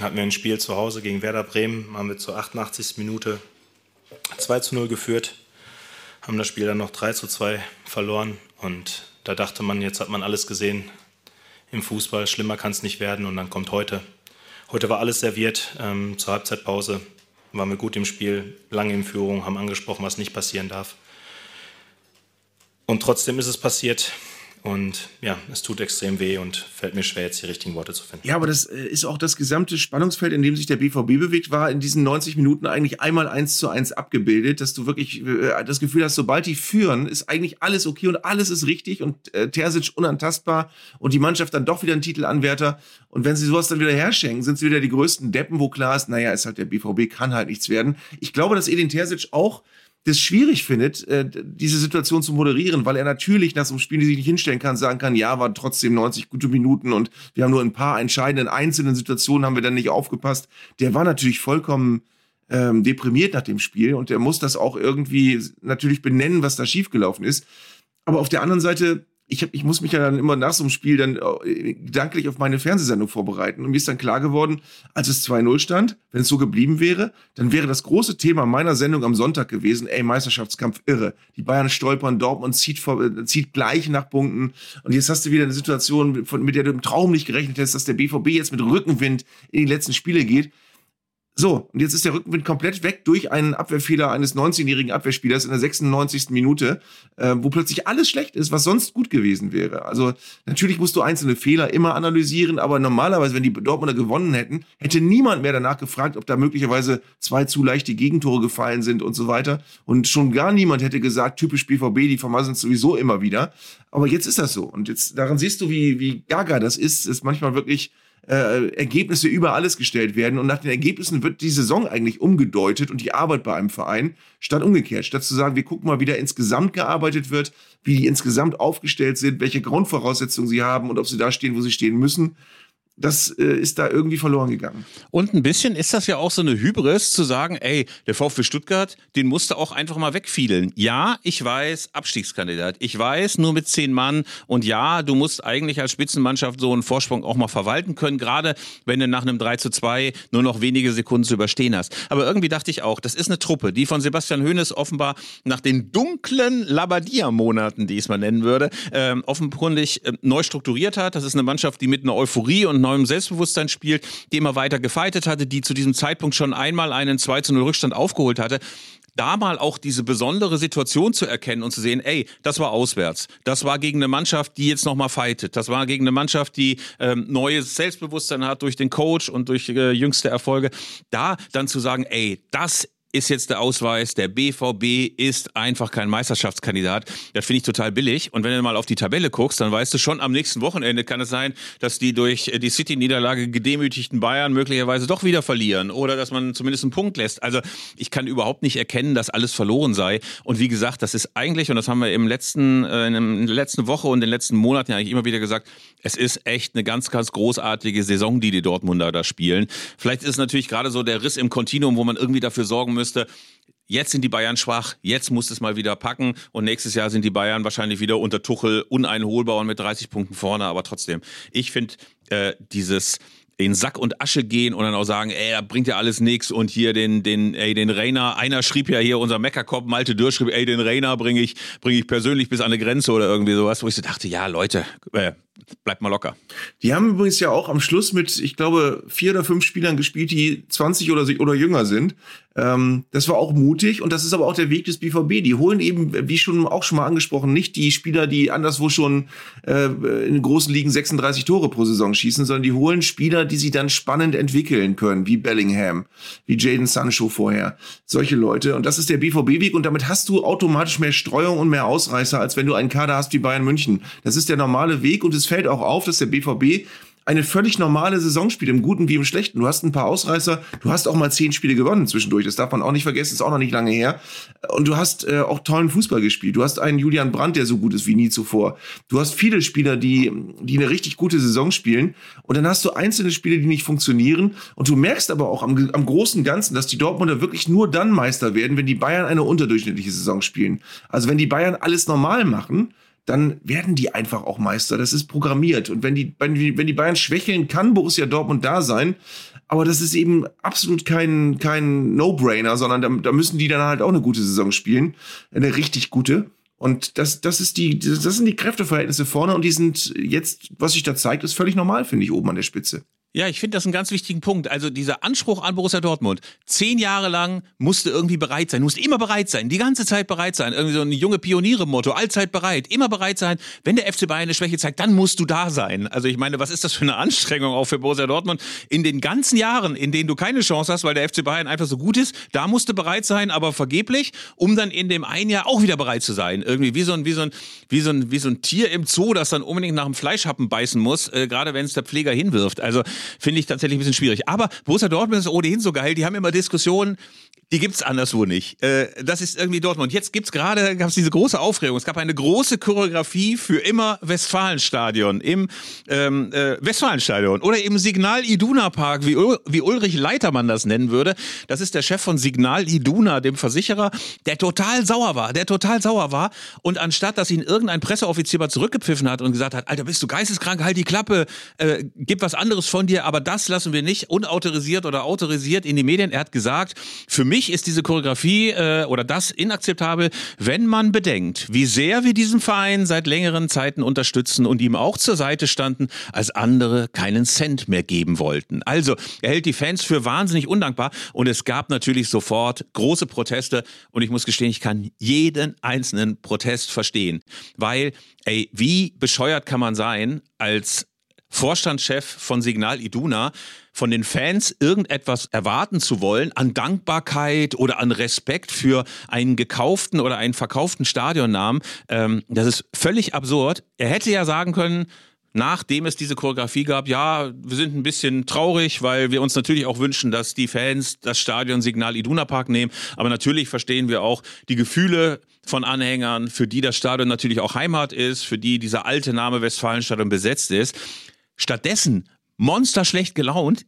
hatten wir ein Spiel zu Hause gegen Werder Bremen, haben wir zur 88. Minute 2 zu 0 geführt, haben das Spiel dann noch 3 zu 2 verloren und da dachte man, jetzt hat man alles gesehen im Fußball, schlimmer kann es nicht werden und dann kommt heute. Heute war alles serviert, ähm, zur Halbzeitpause waren wir gut im Spiel, lange in Führung, haben angesprochen, was nicht passieren darf. Und trotzdem ist es passiert. Und ja, es tut extrem weh und fällt mir schwer, jetzt die richtigen Worte zu finden. Ja, aber das äh, ist auch das gesamte Spannungsfeld, in dem sich der BVB bewegt, war in diesen 90 Minuten eigentlich einmal eins zu eins abgebildet, dass du wirklich äh, das Gefühl hast, sobald die führen, ist eigentlich alles okay und alles ist richtig und äh, Terzic unantastbar und die Mannschaft dann doch wieder ein Titelanwärter. Und wenn sie sowas dann wieder herschenken, sind sie wieder die größten Deppen, wo klar ist, naja, ist halt der BVB, kann halt nichts werden. Ich glaube, dass Edin Terzic auch das schwierig findet, äh, diese Situation zu moderieren, weil er natürlich nach so einem Spiel, die sich nicht hinstellen kann, sagen kann, ja, waren trotzdem 90 gute Minuten und wir haben nur ein paar entscheidenden einzelnen Situationen haben wir dann nicht aufgepasst. Der war natürlich vollkommen ähm, deprimiert nach dem Spiel und der muss das auch irgendwie natürlich benennen, was da schiefgelaufen ist. Aber auf der anderen Seite ich, hab, ich muss mich ja dann immer nach so einem Spiel dann äh, gedanklich auf meine Fernsehsendung vorbereiten. Und mir ist dann klar geworden, als es 2-0 stand, wenn es so geblieben wäre, dann wäre das große Thema meiner Sendung am Sonntag gewesen, ey, Meisterschaftskampf irre. Die Bayern stolpern, Dortmund zieht, vor, äh, zieht gleich nach Punkten. Und jetzt hast du wieder eine Situation, mit der du im Traum nicht gerechnet hast, dass der BVB jetzt mit Rückenwind in die letzten Spiele geht. So, und jetzt ist der Rückenwind komplett weg durch einen Abwehrfehler eines 19-jährigen Abwehrspielers in der 96. Minute, äh, wo plötzlich alles schlecht ist, was sonst gut gewesen wäre. Also natürlich musst du einzelne Fehler immer analysieren, aber normalerweise, wenn die Dortmunder gewonnen hätten, hätte niemand mehr danach gefragt, ob da möglicherweise zwei zu leichte Gegentore gefallen sind und so weiter. Und schon gar niemand hätte gesagt, typisch BVB, die vermasseln sowieso immer wieder. Aber jetzt ist das so. Und jetzt daran siehst du, wie, wie gaga das ist. ist manchmal wirklich äh, Ergebnisse über alles gestellt werden und nach den Ergebnissen wird die Saison eigentlich umgedeutet und die Arbeit bei einem Verein statt umgekehrt. Statt zu sagen, wir gucken mal, wie da insgesamt gearbeitet wird, wie die insgesamt aufgestellt sind, welche Grundvoraussetzungen sie haben und ob sie da stehen, wo sie stehen müssen das äh, ist da irgendwie verloren gegangen. Und ein bisschen ist das ja auch so eine Hybris zu sagen, ey, der VfB Stuttgart, den musste auch einfach mal wegfielen. Ja, ich weiß, Abstiegskandidat. Ich weiß, nur mit zehn Mann. Und ja, du musst eigentlich als Spitzenmannschaft so einen Vorsprung auch mal verwalten können, gerade wenn du nach einem 3 zu 2 nur noch wenige Sekunden zu überstehen hast. Aber irgendwie dachte ich auch, das ist eine Truppe, die von Sebastian Hoeneß offenbar nach den dunklen Labadia-Monaten, die ich es mal nennen würde, äh, offenkundig äh, neu strukturiert hat. Das ist eine Mannschaft, die mit einer Euphorie und neuem Selbstbewusstsein spielt, die immer weiter gefeitet hatte, die zu diesem Zeitpunkt schon einmal einen 2 zu 0 Rückstand aufgeholt hatte da mal auch diese besondere Situation zu erkennen und zu sehen, ey, das war auswärts. Das war gegen eine Mannschaft, die jetzt nochmal fightet. Das war gegen eine Mannschaft, die ähm, neues Selbstbewusstsein hat durch den Coach und durch äh, jüngste Erfolge. Da dann zu sagen, ey, das ist jetzt der Ausweis, der BVB ist einfach kein Meisterschaftskandidat. Das finde ich total billig. Und wenn du mal auf die Tabelle guckst, dann weißt du schon, am nächsten Wochenende kann es sein, dass die durch die City-Niederlage gedemütigten Bayern möglicherweise doch wieder verlieren oder dass man zumindest einen Punkt lässt. Also ich kann überhaupt nicht erkennen, dass alles verloren sei. Und wie gesagt, das ist eigentlich, und das haben wir im letzten, äh, in der letzten Woche und in den letzten Monaten eigentlich immer wieder gesagt, es ist echt eine ganz, ganz großartige Saison, die die Dortmunder da spielen. Vielleicht ist es natürlich gerade so der Riss im Kontinuum, wo man irgendwie dafür sorgen müsste, müsste, Jetzt sind die Bayern schwach, jetzt muss es mal wieder packen und nächstes Jahr sind die Bayern wahrscheinlich wieder unter Tuchel uneinholbar und mit 30 Punkten vorne, aber trotzdem, ich finde äh, dieses in Sack und Asche gehen und dann auch sagen, ey, da bringt ja alles nichts und hier den, den, ey, den Rainer, einer schrieb ja hier, unser Meckerkopf, Malte Dürr schrieb, ey, den Rainer bringe ich, bringe ich persönlich bis an eine Grenze oder irgendwie sowas, wo ich so dachte, ja, Leute, äh, bleibt mal locker. Die haben übrigens ja auch am Schluss mit, ich glaube, vier oder fünf Spielern gespielt, die 20 oder, oder jünger sind. Ähm, das war auch mutig und das ist aber auch der Weg des BVB. Die holen eben, wie schon auch schon mal angesprochen, nicht die Spieler, die anderswo schon äh, in großen Ligen 36 Tore pro Saison schießen, sondern die holen Spieler, die sie dann spannend entwickeln können, wie Bellingham, wie Jaden Sancho vorher. Solche Leute. Und das ist der BVB-Weg und damit hast du automatisch mehr Streuung und mehr Ausreißer, als wenn du einen Kader hast wie Bayern München. Das ist der normale Weg und es fällt auch auf, dass der BVB eine völlig normale Saison spielt, im Guten wie im Schlechten. Du hast ein paar Ausreißer, du hast auch mal zehn Spiele gewonnen zwischendurch, das darf man auch nicht vergessen, ist auch noch nicht lange her. Und du hast äh, auch tollen Fußball gespielt. Du hast einen Julian Brandt, der so gut ist wie nie zuvor. Du hast viele Spieler, die, die eine richtig gute Saison spielen. Und dann hast du einzelne Spiele, die nicht funktionieren. Und du merkst aber auch am, am großen Ganzen, dass die Dortmunder wirklich nur dann Meister werden, wenn die Bayern eine unterdurchschnittliche Saison spielen. Also wenn die Bayern alles normal machen, dann werden die einfach auch Meister. Das ist programmiert. Und wenn die, wenn die, wenn die Bayern schwächeln, kann Borussia Dortmund da sein. Aber das ist eben absolut kein, kein No-Brainer, sondern da, da müssen die dann halt auch eine gute Saison spielen. Eine richtig gute. Und das, das ist die, das sind die Kräfteverhältnisse vorne und die sind jetzt, was sich da zeigt, ist völlig normal, finde ich, oben an der Spitze. Ja, ich finde das einen ganz wichtigen Punkt. Also dieser Anspruch an Borussia Dortmund. Zehn Jahre lang musste irgendwie bereit sein, musste immer bereit sein, die ganze Zeit bereit sein. Irgendwie so ein junge Pioniere-Motto, allzeit bereit, immer bereit sein. Wenn der FC Bayern eine Schwäche zeigt, dann musst du da sein. Also ich meine, was ist das für eine Anstrengung auch für Borussia Dortmund? In den ganzen Jahren, in denen du keine Chance hast, weil der FC Bayern einfach so gut ist, da musst du bereit sein, aber vergeblich, um dann in dem einen Jahr auch wieder bereit zu sein. Irgendwie wie so ein, wie so ein, wie so ein, wie so ein Tier im Zoo, das dann unbedingt nach dem Fleischhappen beißen muss, äh, gerade wenn es der Pfleger hinwirft. Also finde ich tatsächlich ein bisschen schwierig. Aber Borussia Dortmund ist ohnehin so geil. Die haben immer Diskussionen, die gibt's anderswo nicht. Äh, das ist irgendwie Dortmund. Jetzt gibt's gerade, diese große Aufregung. Es gab eine große Choreografie für immer Westfalenstadion im ähm, äh, Westfalenstadion oder im Signal Iduna Park, wie, Ul wie Ulrich Leitermann das nennen würde. Das ist der Chef von Signal Iduna, dem Versicherer, der total sauer war, der total sauer war. Und anstatt, dass ihn irgendein Presseoffizier mal zurückgepfiffen hat und gesagt hat, Alter, bist du geisteskrank, halt die Klappe, äh, gib was anderes von dir, aber das lassen wir nicht unautorisiert oder autorisiert in die Medien. Er hat gesagt, für mich ist diese Choreografie äh, oder das inakzeptabel, wenn man bedenkt, wie sehr wir diesen Verein seit längeren Zeiten unterstützen und ihm auch zur Seite standen, als andere keinen Cent mehr geben wollten. Also, er hält die Fans für wahnsinnig undankbar und es gab natürlich sofort große Proteste und ich muss gestehen, ich kann jeden einzelnen Protest verstehen, weil, ey, wie bescheuert kann man sein als Vorstandschef von Signal Iduna, von den Fans irgendetwas erwarten zu wollen an Dankbarkeit oder an Respekt für einen gekauften oder einen verkauften Stadionnamen, ähm, das ist völlig absurd. Er hätte ja sagen können, nachdem es diese Choreografie gab, ja, wir sind ein bisschen traurig, weil wir uns natürlich auch wünschen, dass die Fans das Stadion Signal Iduna Park nehmen. Aber natürlich verstehen wir auch die Gefühle von Anhängern, für die das Stadion natürlich auch Heimat ist, für die dieser alte Name Westfalenstadion besetzt ist. Stattdessen monster schlecht gelaunt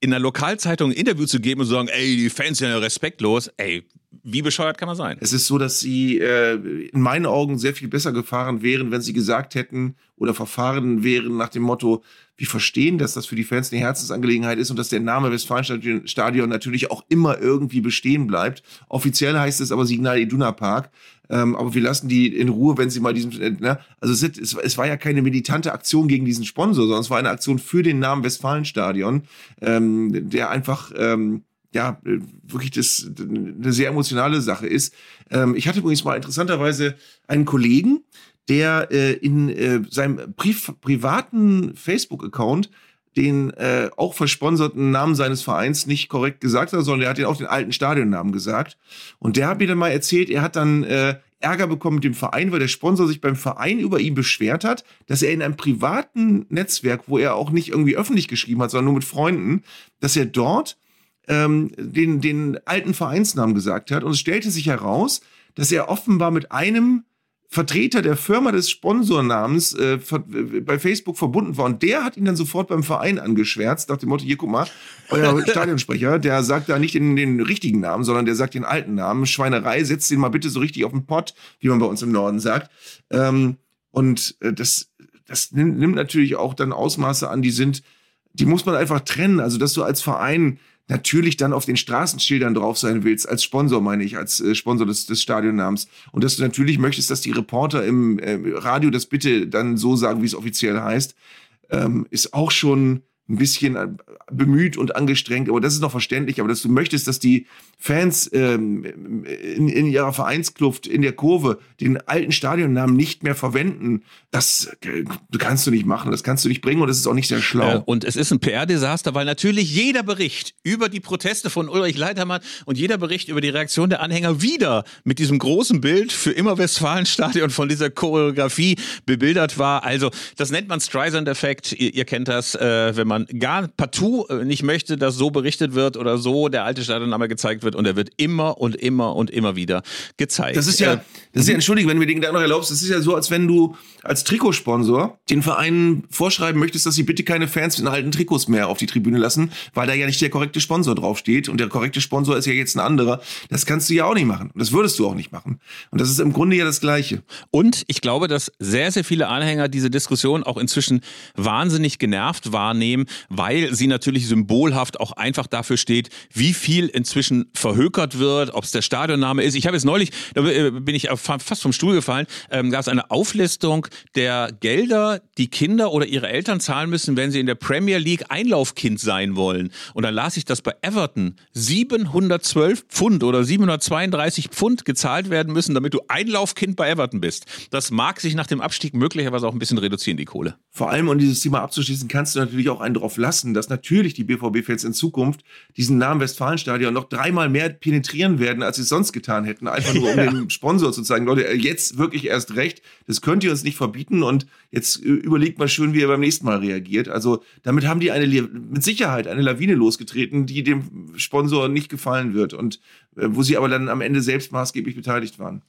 in der Lokalzeitung ein Interview zu geben und zu sagen, ey, die Fans sind ja respektlos, ey, wie bescheuert kann man sein? Es ist so, dass sie äh, in meinen Augen sehr viel besser gefahren wären, wenn sie gesagt hätten oder verfahren wären nach dem Motto, wir verstehen, dass das für die Fans eine Herzensangelegenheit ist und dass der Name Westfalenstadion natürlich auch immer irgendwie bestehen bleibt. Offiziell heißt es aber Signal Iduna Park. Ähm, aber wir lassen die in Ruhe, wenn sie mal diesen, äh, ne? also es, es, es, war ja keine militante Aktion gegen diesen Sponsor, sondern es war eine Aktion für den Namen Westfalenstadion, ähm, der einfach, ähm, ja, wirklich das eine sehr emotionale Sache ist. Ähm, ich hatte übrigens mal interessanterweise einen Kollegen, der äh, in äh, seinem Pri privaten Facebook-Account den äh, auch versponserten Namen seines Vereins nicht korrekt gesagt hat, sondern er hat den auch den alten Stadionnamen gesagt. Und der hat mir dann mal erzählt, er hat dann äh, Ärger bekommen mit dem Verein, weil der Sponsor sich beim Verein über ihn beschwert hat, dass er in einem privaten Netzwerk, wo er auch nicht irgendwie öffentlich geschrieben hat, sondern nur mit Freunden, dass er dort ähm, den, den alten Vereinsnamen gesagt hat. Und es stellte sich heraus, dass er offenbar mit einem Vertreter der Firma des Sponsornamens äh, bei Facebook verbunden war. Und der hat ihn dann sofort beim Verein angeschwärzt, nach dem Motto, hier guck mal, euer Stadionsprecher, der sagt da nicht den, den richtigen Namen, sondern der sagt den alten Namen. Schweinerei, setzt den mal bitte so richtig auf den Pott, wie man bei uns im Norden sagt. Ähm, und äh, das, das nimmt, nimmt natürlich auch dann Ausmaße an, die sind, die muss man einfach trennen. Also, dass du als Verein natürlich dann auf den Straßenschildern drauf sein willst, als Sponsor meine ich, als äh, Sponsor des, des Stadionnamens. Und dass du natürlich möchtest, dass die Reporter im äh, Radio das bitte dann so sagen, wie es offiziell heißt, ähm, ist auch schon ein bisschen äh, bemüht und angestrengt, aber das ist noch verständlich. Aber dass du möchtest, dass die Fans ähm, in, in ihrer Vereinskluft in der Kurve den alten Stadionnamen nicht mehr verwenden, das äh, kannst du nicht machen, das kannst du nicht bringen und das ist auch nicht sehr schlau. Äh, und es ist ein PR-Desaster, weil natürlich jeder Bericht über die Proteste von Ulrich Leitermann und jeder Bericht über die Reaktion der Anhänger wieder mit diesem großen Bild für immer Westfalenstadion von dieser Choreografie bebildert war. Also das nennt man Streisand-Effekt. Ihr, ihr, kennt das, äh, wenn man gar partout äh, nicht möchte, dass so berichtet wird oder so der alte Stadionname gezeigt wird und er wird immer und immer und immer wieder gezeigt. Das ist ja, äh, das ist ja, entschuldige, wenn du mir den Gedanken noch erlaubst, das ist ja so, als wenn du als Trikotsponsor den Vereinen vorschreiben möchtest, dass sie bitte keine Fans in alten Trikots mehr auf die Tribüne lassen, weil da ja nicht der korrekte Sponsor draufsteht und der korrekte Sponsor ist ja jetzt ein anderer. Das kannst du ja auch nicht machen. Das würdest du auch nicht machen. Und das ist im Grunde ja das Gleiche. Und ich glaube, dass sehr, sehr viele Anhänger diese Diskussion auch inzwischen wahnsinnig genervt wahrnehmen, weil sie natürlich symbolhaft auch einfach dafür steht, wie viel inzwischen verhökert wird, ob es der Stadionname ist. Ich habe jetzt neulich, da bin ich fast vom Stuhl gefallen, ähm, gab es eine Auflistung der Gelder, die Kinder oder ihre Eltern zahlen müssen, wenn sie in der Premier League Einlaufkind sein wollen. Und dann las ich, dass bei Everton 712 Pfund oder 732 Pfund gezahlt werden müssen, damit du Einlaufkind bei Everton bist. Das mag sich nach dem Abstieg möglicherweise auch ein bisschen reduzieren, die Kohle. Vor allem, um dieses Thema abzuschließen, kannst du natürlich auch einen drauf lassen, dass natürlich die BVB-Fans in Zukunft diesen Namen Westfalenstadion noch dreimal mehr penetrieren werden, als sie es sonst getan hätten. Einfach nur, um ja. dem Sponsor zu zeigen, Leute, jetzt wirklich erst recht, das könnt ihr uns nicht verbieten und jetzt äh, überlegt mal schön, wie er beim nächsten Mal reagiert. Also damit haben die eine mit Sicherheit eine Lawine losgetreten, die dem Sponsor nicht gefallen wird und äh, wo sie aber dann am Ende selbst maßgeblich beteiligt waren.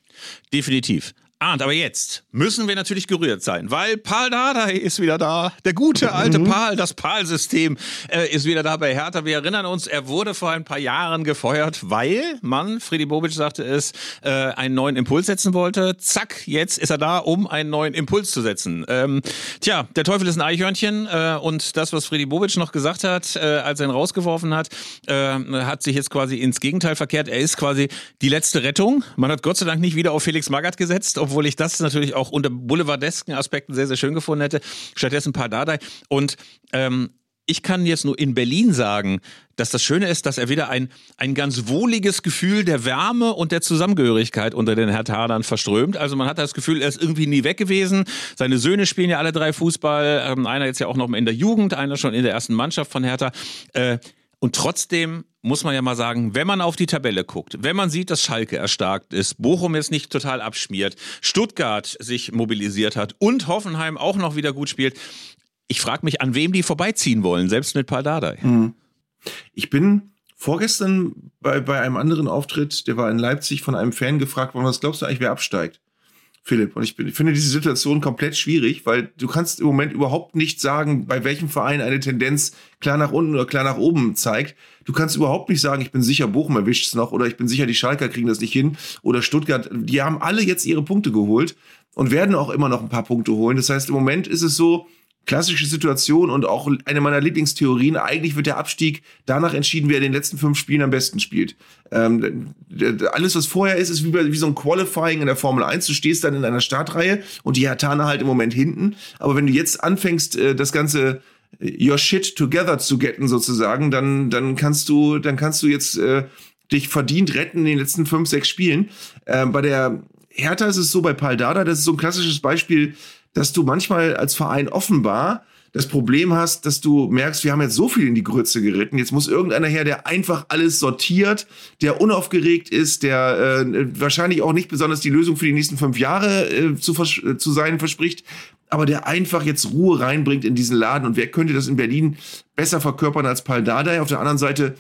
Definitiv. Arndt, aber jetzt müssen wir natürlich gerührt sein, weil Paul Dardai ist wieder da. Der gute alte mhm. Paul, das Paul-System äh, ist wieder da bei Hertha. Wir erinnern uns, er wurde vor ein paar Jahren gefeuert, weil man, Freddy Bobic sagte es, äh, einen neuen Impuls setzen wollte. Zack, jetzt ist er da, um einen neuen Impuls zu setzen. Ähm, tja, der Teufel ist ein Eichhörnchen äh, und das, was Freddy Bobic noch gesagt hat, äh, als er ihn rausgeworfen hat, äh, hat sich jetzt quasi ins Gegenteil verkehrt. Er ist quasi die letzte Rettung. Man hat Gott sei Dank nicht wieder auf Felix Magath gesetzt, obwohl ich das natürlich auch unter boulevardesken Aspekten sehr, sehr schön gefunden hätte. Stattdessen Pardadei. Und ähm, ich kann jetzt nur in Berlin sagen, dass das Schöne ist, dass er wieder ein, ein ganz wohliges Gefühl der Wärme und der Zusammengehörigkeit unter den Herthanern verströmt. Also man hat das Gefühl, er ist irgendwie nie weg gewesen. Seine Söhne spielen ja alle drei Fußball. Ähm, einer jetzt ja auch noch in der Jugend, einer schon in der ersten Mannschaft von Hertha. Äh, und trotzdem muss man ja mal sagen, wenn man auf die Tabelle guckt, wenn man sieht, dass Schalke erstarkt ist, Bochum jetzt nicht total abschmiert, Stuttgart sich mobilisiert hat und Hoffenheim auch noch wieder gut spielt, ich frage mich, an wem die vorbeiziehen wollen, selbst mit Pardadei. Mhm. Ich bin vorgestern bei, bei einem anderen Auftritt, der war in Leipzig, von einem Fan gefragt worden, was glaubst du eigentlich, wer absteigt? Philipp. Und ich, bin, ich finde diese Situation komplett schwierig, weil du kannst im Moment überhaupt nicht sagen, bei welchem Verein eine Tendenz klar nach unten oder klar nach oben zeigt. Du kannst überhaupt nicht sagen, ich bin sicher, Bochum erwischt es noch oder ich bin sicher, die Schalker kriegen das nicht hin oder Stuttgart. Die haben alle jetzt ihre Punkte geholt und werden auch immer noch ein paar Punkte holen. Das heißt, im Moment ist es so, klassische Situation und auch eine meiner Lieblingstheorien. Eigentlich wird der Abstieg danach entschieden, wer in den letzten fünf Spielen am besten spielt. Ähm, alles, was vorher ist, ist wie, bei, wie so ein Qualifying in der Formel 1. Du stehst dann in einer Startreihe und die Hertaner halt im Moment hinten. Aber wenn du jetzt anfängst, äh, das Ganze äh, your shit together zu getten sozusagen, dann, dann kannst du, dann kannst du jetzt äh, dich verdient retten in den letzten fünf, sechs Spielen. Äh, bei der Hertha ist es so, bei Paldada, das ist so ein klassisches Beispiel, dass du manchmal als Verein offenbar das Problem hast, dass du merkst, wir haben jetzt so viel in die Grütze geritten. Jetzt muss irgendeiner her, der einfach alles sortiert, der unaufgeregt ist, der äh, wahrscheinlich auch nicht besonders die Lösung für die nächsten fünf Jahre äh, zu, äh, zu sein verspricht, aber der einfach jetzt Ruhe reinbringt in diesen Laden. Und wer könnte das in Berlin besser verkörpern als Paul Dardai? Auf der anderen Seite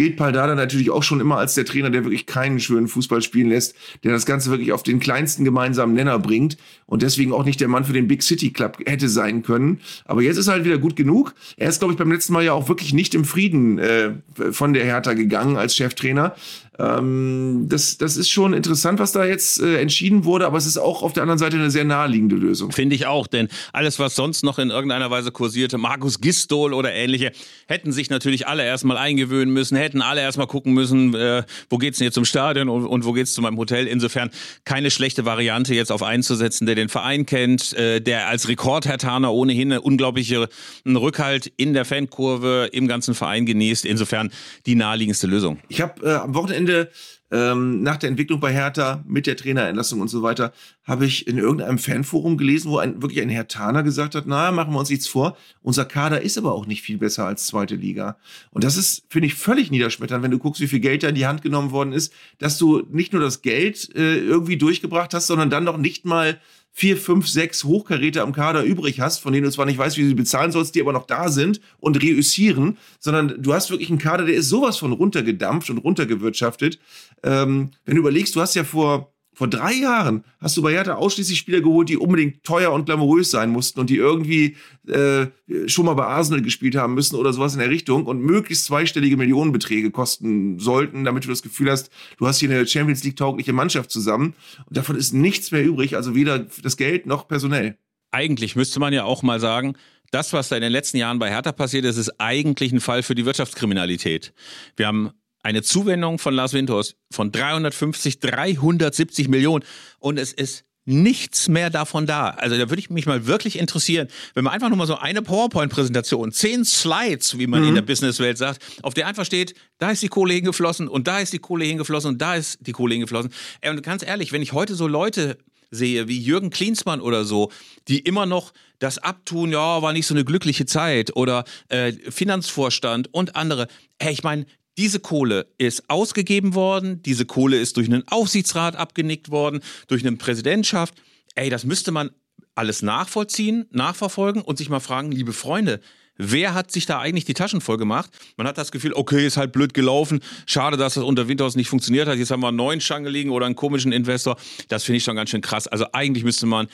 gilt Paldada natürlich auch schon immer als der Trainer, der wirklich keinen schönen Fußball spielen lässt, der das Ganze wirklich auf den kleinsten gemeinsamen Nenner bringt und deswegen auch nicht der Mann für den Big City Club hätte sein können. Aber jetzt ist er halt wieder gut genug. Er ist, glaube ich, beim letzten Mal ja auch wirklich nicht im Frieden äh, von der Hertha gegangen als Cheftrainer. Ähm, das, das ist schon interessant, was da jetzt äh, entschieden wurde, aber es ist auch auf der anderen Seite eine sehr naheliegende Lösung. Finde ich auch, denn alles, was sonst noch in irgendeiner Weise kursierte, Markus Gistol oder ähnliche, hätten sich natürlich alle erstmal eingewöhnen müssen, hätten alle erstmal gucken müssen, äh, wo geht's denn jetzt zum Stadion und, und wo geht's zu meinem Hotel. Insofern keine schlechte Variante jetzt auf einzusetzen, der den Verein kennt, äh, der als Rekordhertaner ohnehin eine unglaubliche einen Rückhalt in der Fankurve im ganzen Verein genießt. Insofern die naheliegendste Lösung. Ich habe äh, am Wochenende Ende ähm, nach der Entwicklung bei Hertha mit der Trainerentlassung und so weiter, habe ich in irgendeinem Fanforum gelesen, wo ein, wirklich ein Hertaner gesagt hat, naja, machen wir uns nichts vor, unser Kader ist aber auch nicht viel besser als zweite Liga. Und das ist, finde ich, völlig niederschmetternd, wenn du guckst, wie viel Geld da in die Hand genommen worden ist, dass du nicht nur das Geld äh, irgendwie durchgebracht hast, sondern dann noch nicht mal vier, fünf, sechs Hochkaräter am Kader übrig hast, von denen du zwar nicht weißt, wie du sie bezahlen sollst, die aber noch da sind und reüssieren, sondern du hast wirklich einen Kader, der ist sowas von runtergedampft und runtergewirtschaftet. Ähm, wenn du überlegst, du hast ja vor vor drei Jahren hast du bei Hertha ausschließlich Spieler geholt, die unbedingt teuer und glamourös sein mussten und die irgendwie äh, schon mal bei Arsenal gespielt haben müssen oder sowas in der Richtung und möglichst zweistellige Millionenbeträge kosten sollten, damit du das Gefühl hast, du hast hier eine Champions League taugliche Mannschaft zusammen. Und davon ist nichts mehr übrig, also weder das Geld noch personell. Eigentlich müsste man ja auch mal sagen, das, was da in den letzten Jahren bei Hertha passiert ist, ist eigentlich ein Fall für die Wirtschaftskriminalität. Wir haben eine Zuwendung von Lars Windhorst von 350, 370 Millionen und es ist nichts mehr davon da. Also da würde ich mich mal wirklich interessieren, wenn man einfach nur mal so eine PowerPoint-Präsentation, zehn Slides, wie man mhm. in der Businesswelt sagt, auf der einfach steht, da ist die Kohle hingeflossen und da ist die Kohle hingeflossen und da ist die Kohle hingeflossen. Und ganz ehrlich, wenn ich heute so Leute sehe, wie Jürgen Klinsmann oder so, die immer noch das abtun, ja, war nicht so eine glückliche Zeit oder äh, Finanzvorstand und andere. Hey, ich meine, diese Kohle ist ausgegeben worden, diese Kohle ist durch einen Aufsichtsrat abgenickt worden, durch eine Präsidentschaft. Ey, das müsste man alles nachvollziehen, nachverfolgen und sich mal fragen, liebe Freunde, wer hat sich da eigentlich die Taschen voll gemacht? Man hat das Gefühl, okay, ist halt blöd gelaufen. Schade, dass das unter Winters nicht funktioniert hat. Jetzt haben wir einen neuen Schange liegen oder einen komischen Investor. Das finde ich schon ganz schön krass. Also eigentlich müsste man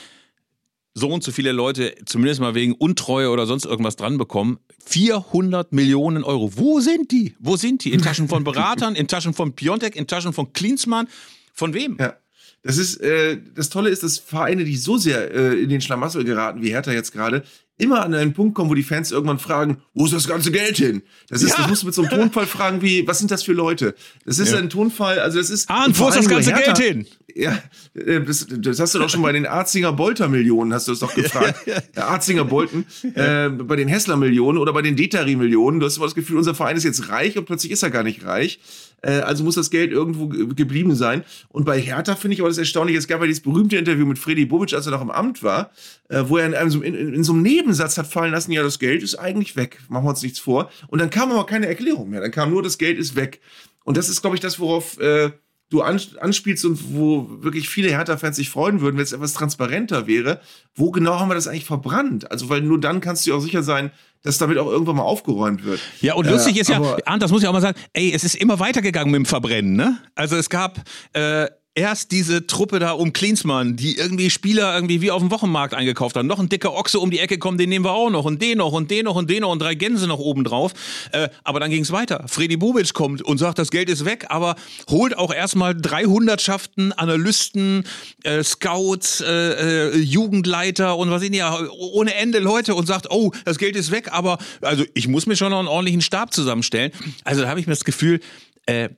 so und so viele Leute zumindest mal wegen Untreue oder sonst irgendwas dran bekommen. 400 Millionen Euro. Wo sind die? Wo sind die? In Taschen von Beratern, in Taschen von Piontek, in Taschen von Klinsmann? Von wem? Ja. Das ist, äh, das Tolle ist, dass Vereine, die so sehr äh, in den Schlamassel geraten, wie Hertha jetzt gerade, immer an einen Punkt kommen, wo die Fans irgendwann fragen, wo ist das ganze Geld hin? Das ist, ja. das musst du mit so einem Tonfall fragen wie, was sind das für Leute? Das ist ja. ein Tonfall, also das ist. Ah, und wo ist das ganze Geld hin? Ja, äh, das, das hast du doch schon bei den Arzinger Bolter Millionen, hast du das doch gefragt. Ja. Arzinger Bolten, äh, bei den Hessler Millionen oder bei den Detari Millionen. Du hast immer das Gefühl, unser Verein ist jetzt reich und plötzlich ist er gar nicht reich. Äh, also muss das Geld irgendwo geblieben sein. Und bei Hertha finde ich aber das erstaunlich. Es gab ja dieses berühmte Interview mit Freddy Bobic, als er noch im Amt war, äh, wo er in, einem, in, in, so einem Nebensatz hat fallen lassen, ja, das Geld ist eigentlich weg. Machen wir uns nichts vor. Und dann kam aber keine Erklärung mehr. Dann kam nur, das Geld ist weg. Und das ist, glaube ich, das, worauf äh, du anspielst und wo wirklich viele Hertha-Fans sich freuen würden, wenn es etwas transparenter wäre. Wo genau haben wir das eigentlich verbrannt? Also, weil nur dann kannst du dir auch sicher sein, dass damit auch irgendwann mal aufgeräumt wird. Ja, und lustig äh, ist ja, Arndt, das muss ich auch mal sagen, ey, es ist immer weitergegangen mit dem Verbrennen, ne? Also es gab äh, erst diese Truppe da um Klinsmann, die irgendwie Spieler irgendwie wie auf dem Wochenmarkt eingekauft haben. Noch ein dicker Ochse um die Ecke kommen, den nehmen wir auch noch. Und den noch und den noch und den noch und drei Gänse noch oben drauf. Äh, aber dann ging es weiter. Freddy Bubic kommt und sagt, das Geld ist weg, aber holt auch erstmal 300 Schaften, Analysten, äh, Scouts, äh, äh, Jugendleiter und was sind ja ohne Ende Leute und sagt, oh, das Geld ist weg, aber also ich muss mir schon noch einen ordentlichen Stab zusammenstellen. Also da habe ich mir das Gefühl, äh,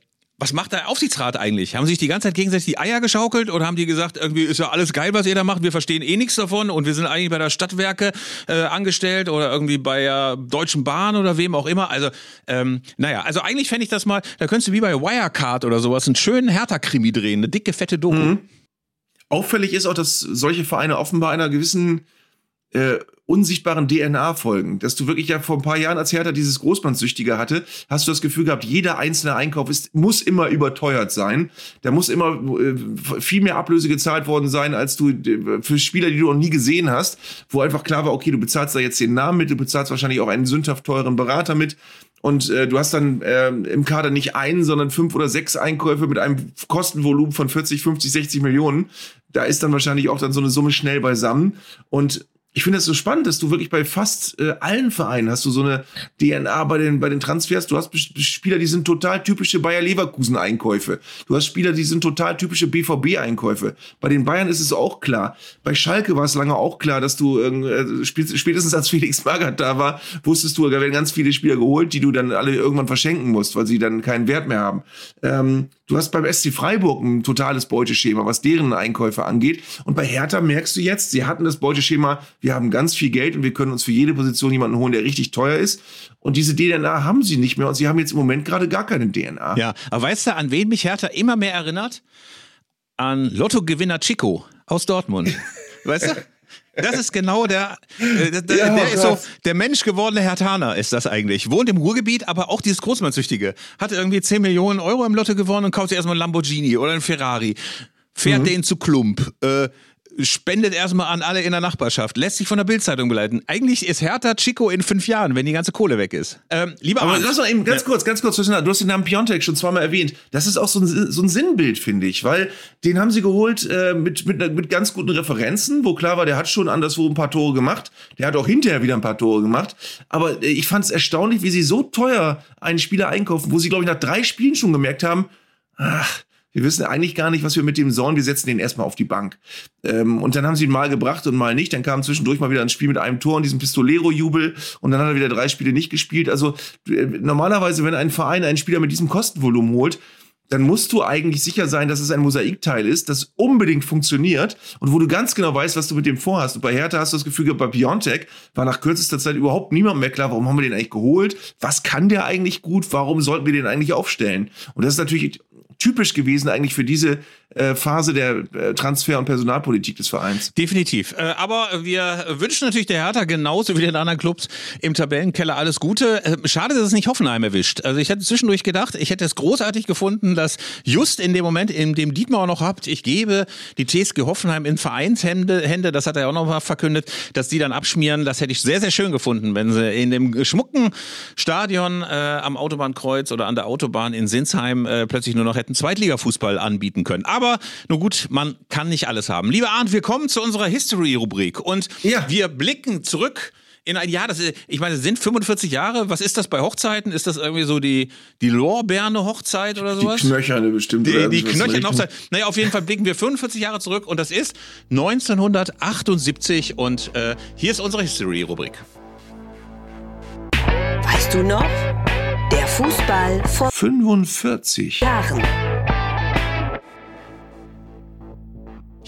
was macht der Aufsichtsrat eigentlich? Haben sich die ganze Zeit gegenseitig die Eier geschaukelt oder haben die gesagt, irgendwie ist ja alles geil, was ihr da macht, wir verstehen eh nichts davon und wir sind eigentlich bei der Stadtwerke äh, angestellt oder irgendwie bei der Deutschen Bahn oder wem auch immer. Also, ähm, naja, also eigentlich fände ich das mal, da könntest du wie bei Wirecard oder sowas einen schönen Hertha-Krimi drehen, eine dicke, fette Doku. Mhm. Auffällig ist auch, dass solche Vereine offenbar einer gewissen äh, unsichtbaren DNA folgen. Dass du wirklich ja vor ein paar Jahren, als Hertha dieses Großbandsüchtige hatte, hast du das Gefühl gehabt, jeder einzelne Einkauf ist, muss immer überteuert sein. Da muss immer äh, viel mehr Ablöse gezahlt worden sein, als du äh, für Spieler, die du noch nie gesehen hast, wo einfach klar war, okay, du bezahlst da jetzt den Namen mit, du bezahlst wahrscheinlich auch einen sündhaft teuren Berater mit. und äh, du hast dann äh, im Kader nicht einen, sondern fünf oder sechs Einkäufe mit einem Kostenvolumen von 40, 50, 60 Millionen. Da ist dann wahrscheinlich auch dann so eine Summe schnell beisammen. Und ich finde es so spannend, dass du wirklich bei fast äh, allen Vereinen hast du so eine DNA bei den, bei den Transfers. Du hast Spieler, die sind total typische Bayer Leverkusen Einkäufe. Du hast Spieler, die sind total typische BVB Einkäufe. Bei den Bayern ist es auch klar. Bei Schalke war es lange auch klar, dass du äh, spätestens als Felix Magath da war, wusstest du, da werden ganz viele Spieler geholt, die du dann alle irgendwann verschenken musst, weil sie dann keinen Wert mehr haben. Ähm, Du hast beim SC Freiburg ein totales Beuteschema, was deren Einkäufe angeht. Und bei Hertha merkst du jetzt, sie hatten das Beuteschema, wir haben ganz viel Geld und wir können uns für jede Position jemanden holen, der richtig teuer ist. Und diese DNA haben sie nicht mehr und sie haben jetzt im Moment gerade gar keine DNA. Ja, aber weißt du, an wen mich Hertha immer mehr erinnert? An Lottogewinner Chico aus Dortmund. weißt du? Das ist genau der, äh, der, ja, der ist so, der Mensch gewordene Herr Taner ist das eigentlich. Wohnt im Ruhrgebiet, aber auch dieses Großmannsüchtige. Hat irgendwie 10 Millionen Euro im Lotto gewonnen und kauft sich erstmal ein Lamborghini oder ein Ferrari. Fährt mhm. den zu Klump. Äh, spendet erstmal an alle in der Nachbarschaft, lässt sich von der Bildzeitung beleiten. Eigentlich ist Hertha Chico in fünf Jahren, wenn die ganze Kohle weg ist. Ähm, lieber Aber lass mal eben ganz kurz, ganz kurz, du hast den Namen Piontek schon zweimal erwähnt. Das ist auch so ein, so ein Sinnbild, finde ich, weil den haben sie geholt äh, mit, mit, mit ganz guten Referenzen, wo klar war, der hat schon anderswo ein paar Tore gemacht. Der hat auch hinterher wieder ein paar Tore gemacht. Aber äh, ich fand es erstaunlich, wie sie so teuer einen Spieler einkaufen, wo sie, glaube ich, nach drei Spielen schon gemerkt haben, ach, wir wissen eigentlich gar nicht, was wir mit dem sollen. Wir setzen den erstmal auf die Bank. Ähm, und dann haben sie ihn mal gebracht und mal nicht. Dann kam zwischendurch mal wieder ein Spiel mit einem Tor und diesem Pistolero-Jubel. Und dann hat er wieder drei Spiele nicht gespielt. Also äh, normalerweise, wenn ein Verein einen Spieler mit diesem Kostenvolumen holt, dann musst du eigentlich sicher sein, dass es ein Mosaikteil ist, das unbedingt funktioniert und wo du ganz genau weißt, was du mit dem vorhast. Und bei Hertha hast du das Gefühl, bei Biontech war nach kürzester Zeit überhaupt niemand mehr klar, warum haben wir den eigentlich geholt? Was kann der eigentlich gut? Warum sollten wir den eigentlich aufstellen? Und das ist natürlich typisch gewesen eigentlich für diese äh, Phase der äh, Transfer- und Personalpolitik des Vereins. Definitiv. Äh, aber wir wünschen natürlich der Hertha genauso wie den anderen Clubs im Tabellenkeller alles Gute. Äh, schade, dass es nicht Hoffenheim erwischt. Also ich hätte zwischendurch gedacht, ich hätte es großartig gefunden, dass just in dem Moment, in dem Dietmar noch habt, ich gebe die TSG Hoffenheim in Vereinshände, Hände, das hat er auch noch mal verkündet, dass die dann abschmieren. Das hätte ich sehr, sehr schön gefunden, wenn sie in dem schmucken Stadion äh, am Autobahnkreuz oder an der Autobahn in Sinsheim äh, plötzlich nur noch hätten Zweitligafußball anbieten können. Aber aber nur gut, man kann nicht alles haben. Lieber Arndt, wir kommen zu unserer History-Rubrik und ja. wir blicken zurück in ein Jahr, das, ich meine, sind 45 Jahre, was ist das bei Hochzeiten? Ist das irgendwie so die, die Lorbeerne Hochzeit oder sowas? Die Knöcherne bestimmt. Die, die Knöcherne Hochzeit. Naja, auf jeden Fall blicken wir 45 Jahre zurück und das ist 1978 und äh, hier ist unsere History-Rubrik. Weißt du noch? Der Fußball vor 45 Jahren.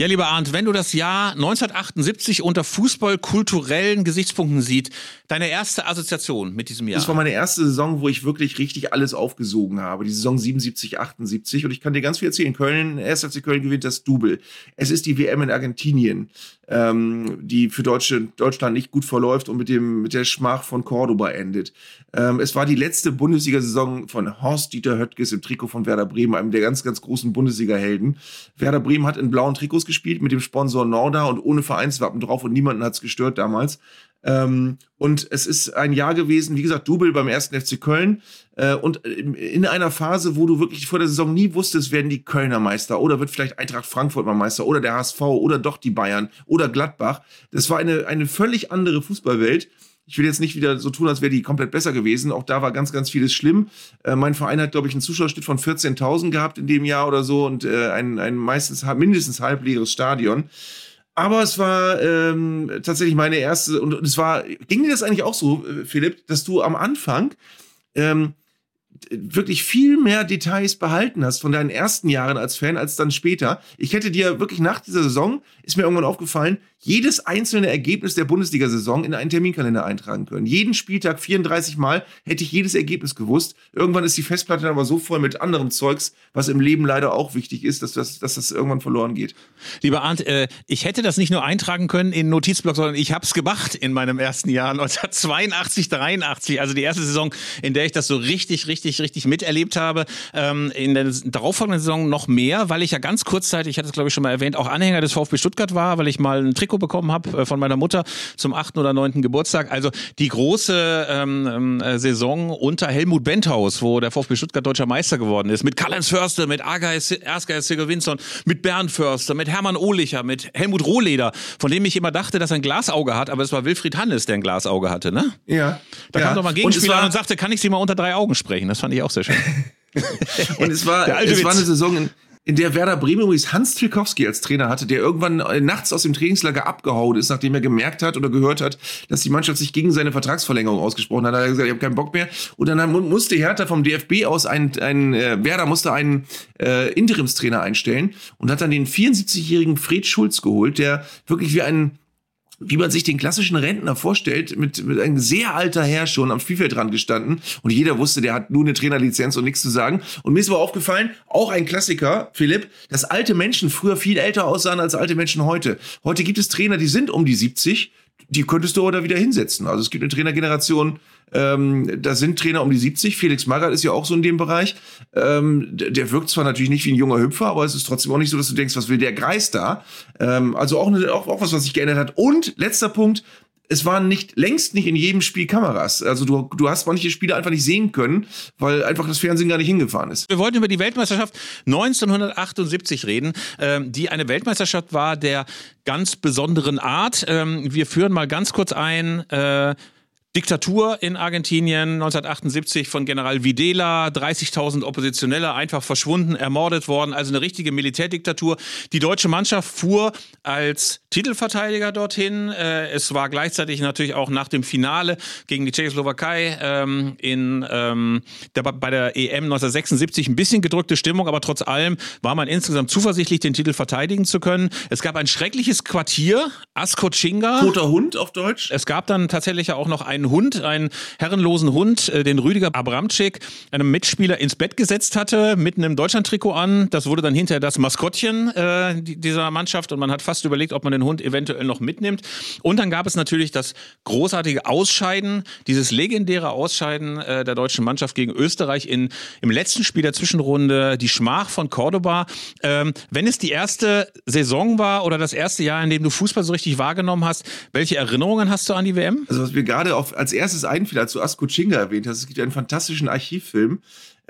Ja, lieber Arndt, wenn du das Jahr 1978 unter fußballkulturellen Gesichtspunkten siehst, deine erste Assoziation mit diesem Jahr? Das war meine erste Saison, wo ich wirklich richtig alles aufgesogen habe. Die Saison 77, 78. Und ich kann dir ganz viel erzählen. Köln, 1. FC Köln gewinnt das Double. Es ist die WM in Argentinien, ähm, die für Deutsche, Deutschland nicht gut verläuft und mit, dem, mit der Schmach von Cordoba endet. Ähm, es war die letzte Bundesliga-Saison von Horst-Dieter Höttges im Trikot von Werder Bremen, einem der ganz, ganz großen Bundesliga-Helden. Werder Bremen hat in blauen Trikots gespielt mit dem Sponsor Norda und ohne Vereinswappen drauf und niemanden hat es gestört damals. Ähm, und es ist ein Jahr gewesen, wie gesagt, Double beim ersten FC Köln. Äh, und in einer Phase, wo du wirklich vor der Saison nie wusstest, werden die Kölner Meister oder wird vielleicht Eintracht Frankfurt mal Meister oder der HSV oder doch die Bayern oder Gladbach. Das war eine, eine völlig andere Fußballwelt. Ich will jetzt nicht wieder so tun, als wäre die komplett besser gewesen. Auch da war ganz, ganz vieles schlimm. Äh, mein Verein hat, glaube ich, einen Zuschauerschnitt von 14.000 gehabt in dem Jahr oder so und äh, ein, ein meistens mindestens halbleeres Stadion. Aber es war ähm, tatsächlich meine erste, und es war, ging dir das eigentlich auch so, äh, Philipp, dass du am Anfang ähm, wirklich viel mehr Details behalten hast von deinen ersten Jahren als Fan als dann später. Ich hätte dir wirklich nach dieser Saison, ist mir irgendwann aufgefallen, jedes einzelne Ergebnis der Bundesliga-Saison in einen Terminkalender eintragen können. Jeden Spieltag 34 Mal hätte ich jedes Ergebnis gewusst. Irgendwann ist die Festplatte aber so voll mit anderem Zeugs, was im Leben leider auch wichtig ist, dass das, dass das irgendwann verloren geht. Lieber Arndt, äh, ich hätte das nicht nur eintragen können in Notizblock, sondern ich habe es gemacht in meinem ersten Jahr 1982, 83, also die erste Saison, in der ich das so richtig, richtig, richtig miterlebt habe. Ähm, in der darauffolgenden Saison noch mehr, weil ich ja ganz kurzzeitig, ich hatte es glaube ich schon mal erwähnt, auch Anhänger des VfB Stuttgart war, weil ich mal ein Trick Trikot bekommen habe äh, von meiner Mutter zum achten oder neunten Geburtstag. Also die große ähm, äh, Saison unter Helmut Benthaus, wo der VfB Stuttgart deutscher Meister geworden ist, mit Karl-Heinz Förster, mit Ersgeist Sigurvinsson, mit Bernd Förster, mit Hermann Ohlicher, mit Helmut Rohleder, von dem ich immer dachte, dass er ein Glasauge hat, aber es war Wilfried Hannes, der ein Glasauge hatte, ne? Ja. Da ja. kam doch mal ein Gegenspieler und, und sagte, kann ich sie mal unter drei Augen sprechen? Das fand ich auch sehr schön. und es war, es Witz. war eine Saison, in, in der Werder Bremen übrigens Hans Trilkowski als Trainer hatte, der irgendwann äh, nachts aus dem Trainingslager abgehauen ist, nachdem er gemerkt hat oder gehört hat, dass die Mannschaft sich gegen seine Vertragsverlängerung ausgesprochen hat. Da hat er gesagt, ich habe keinen Bock mehr. Und dann musste Hertha vom DFB aus ein, ein äh, Werder musste einen äh, Interimstrainer einstellen und hat dann den 74-jährigen Fred Schulz geholt, der wirklich wie ein wie man sich den klassischen Rentner vorstellt, mit, mit einem sehr alter Herr schon am Spielfeldrand gestanden und jeder wusste, der hat nur eine Trainerlizenz und nichts zu sagen. Und mir ist aber aufgefallen, auch ein Klassiker, Philipp, dass alte Menschen früher viel älter aussahen als alte Menschen heute. Heute gibt es Trainer, die sind um die 70, die könntest du aber wieder hinsetzen. Also es gibt eine Trainergeneration, ähm, da sind Trainer um die 70. Felix Magath ist ja auch so in dem Bereich. Ähm, der, wirkt zwar natürlich nicht wie ein junger Hüpfer, aber es ist trotzdem auch nicht so, dass du denkst, was will der Greis da? Ähm, also auch, eine, auch, auch was, was sich geändert hat. Und letzter Punkt, es waren nicht längst nicht in jedem Spiel Kameras. Also du, du hast manche Spiele einfach nicht sehen können, weil einfach das Fernsehen gar nicht hingefahren ist. Wir wollten über die Weltmeisterschaft 1978 reden, ähm, die eine Weltmeisterschaft war der ganz besonderen Art. Ähm, wir führen mal ganz kurz ein. Äh, Diktatur in Argentinien 1978 von General Videla, 30.000 Oppositionelle einfach verschwunden, ermordet worden, also eine richtige Militärdiktatur. Die deutsche Mannschaft fuhr als Titelverteidiger dorthin. Äh, es war gleichzeitig natürlich auch nach dem Finale gegen die Tschechoslowakei ähm, in, ähm, der, bei der EM 1976 ein bisschen gedrückte Stimmung, aber trotz allem war man insgesamt zuversichtlich, den Titel verteidigen zu können. Es gab ein schreckliches Quartier, Ascochinga. Toter Hund auf Deutsch. Es gab dann tatsächlich auch noch einen Hund, einen herrenlosen Hund, äh, den Rüdiger Abramczyk, einem Mitspieler ins Bett gesetzt hatte, mit einem Deutschlandtrikot an. Das wurde dann hinterher das Maskottchen äh, dieser Mannschaft und man hat fast überlegt, ob man den Hund eventuell noch mitnimmt. Und dann gab es natürlich das großartige Ausscheiden, dieses legendäre Ausscheiden äh, der deutschen Mannschaft gegen Österreich in, im letzten Spiel der Zwischenrunde, die Schmach von Cordoba. Ähm, wenn es die erste Saison war oder das erste Jahr, in dem du Fußball so richtig wahrgenommen hast, welche Erinnerungen hast du an die WM? Also was wir gerade als erstes einfiel, als du Asko Chinga erwähnt hast, es gibt einen fantastischen Archivfilm.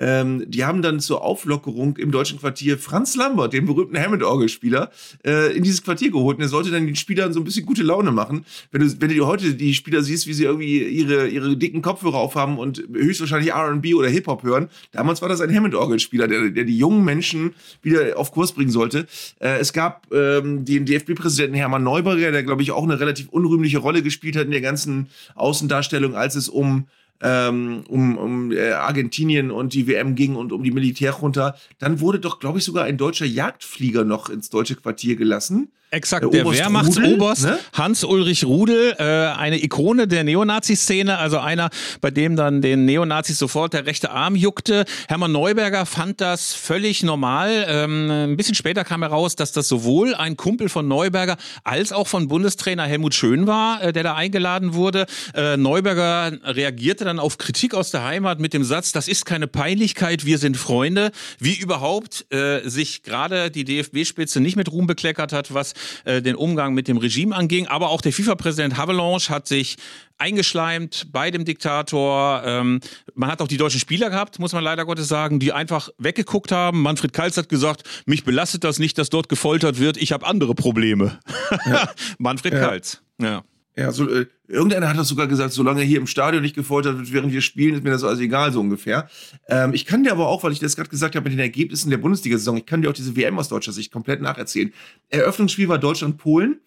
Ähm, die haben dann zur Auflockerung im deutschen Quartier Franz Lambert, den berühmten Hammond-Orgelspieler, äh, in dieses Quartier geholt. Und er sollte dann den Spielern so ein bisschen gute Laune machen. Wenn du, wenn du heute die Spieler siehst, wie sie irgendwie ihre, ihre dicken Kopfhörer aufhaben und höchstwahrscheinlich RB oder Hip-Hop hören, damals war das ein Hammond-Orgelspieler, der, der die jungen Menschen wieder auf Kurs bringen sollte. Äh, es gab ähm, den DFB-Präsidenten Hermann Neuberger, der, glaube ich, auch eine relativ unrühmliche Rolle gespielt hat in der ganzen Außendarstellung, als es um ähm, um, um äh, Argentinien und die WM ging und um die Militärjunta, dann wurde doch, glaube ich, sogar ein deutscher Jagdflieger noch ins deutsche Quartier gelassen. Exakt, der, der Wehrmachtsoberst ne? Hans-Ulrich Rudel, äh, eine Ikone der Neonazi-Szene, also einer, bei dem dann den Neonazis sofort der rechte Arm juckte. Hermann Neuberger fand das völlig normal. Ähm, ein bisschen später kam heraus, dass das sowohl ein Kumpel von Neuberger als auch von Bundestrainer Helmut Schön war, äh, der da eingeladen wurde. Äh, Neuberger reagierte dann auf Kritik aus der Heimat mit dem Satz, das ist keine Peinlichkeit, wir sind Freunde. Wie überhaupt äh, sich gerade die DFB-Spitze nicht mit Ruhm bekleckert hat, was äh, den Umgang mit dem Regime anging. Aber auch der FIFA-Präsident Havelange hat sich eingeschleimt bei dem Diktator. Ähm, man hat auch die deutschen Spieler gehabt, muss man leider Gottes sagen, die einfach weggeguckt haben. Manfred Kalz hat gesagt, mich belastet das nicht, dass dort gefoltert wird. Ich habe andere Probleme. Ja. Manfred ja. Kalz. Ja. Ja, so, äh, irgendeiner hat das sogar gesagt, solange hier im Stadion nicht gefoltert wird, während wir spielen, ist mir das alles egal, so ungefähr. Ähm, ich kann dir aber auch, weil ich das gerade gesagt habe mit den Ergebnissen der Bundesliga-Saison, ich kann dir auch diese WM aus deutscher Sicht komplett nacherzählen. Eröffnungsspiel war Deutschland-Polen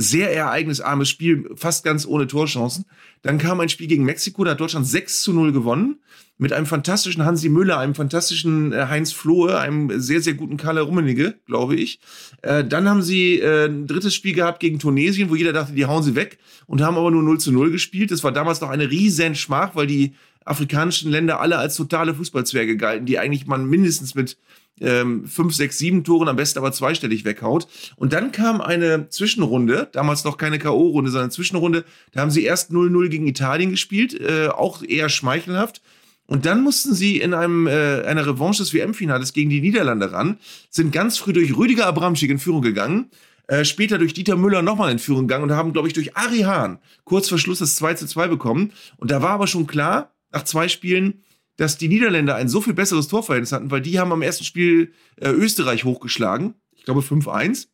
sehr ereignisarmes Spiel, fast ganz ohne Torchancen. Dann kam ein Spiel gegen Mexiko, da hat Deutschland 6 zu 0 gewonnen. Mit einem fantastischen Hansi Müller, einem fantastischen äh, Heinz Flohe, einem sehr, sehr guten Kalle Rummenigge, glaube ich. Äh, dann haben sie äh, ein drittes Spiel gehabt gegen Tunesien, wo jeder dachte, die hauen sie weg und haben aber nur 0 zu 0 gespielt. Das war damals noch eine riesen Schmach, weil die afrikanischen Länder alle als totale Fußballzwerge galten, die eigentlich man mindestens mit ähm, fünf, sechs, sieben Toren, am besten aber zweistellig weghaut. Und dann kam eine Zwischenrunde, damals noch keine K.O.-Runde, sondern Zwischenrunde. Da haben sie erst 0-0 gegen Italien gespielt, äh, auch eher schmeichelhaft. Und dann mussten sie in einem, äh, einer Revanche des WM-Finales gegen die Niederlande ran, sind ganz früh durch Rüdiger Abramczyk in Führung gegangen Äh, später durch Dieter Müller nochmal in Führung gegangen und haben, glaube ich, durch Ari Hahn kurz vor Schluss das 2 zu 2 bekommen. Und da war aber schon klar, nach zwei Spielen, dass die Niederländer ein so viel besseres Torverhältnis hatten, weil die haben am ersten Spiel äh, Österreich hochgeschlagen. Ich glaube 5-1.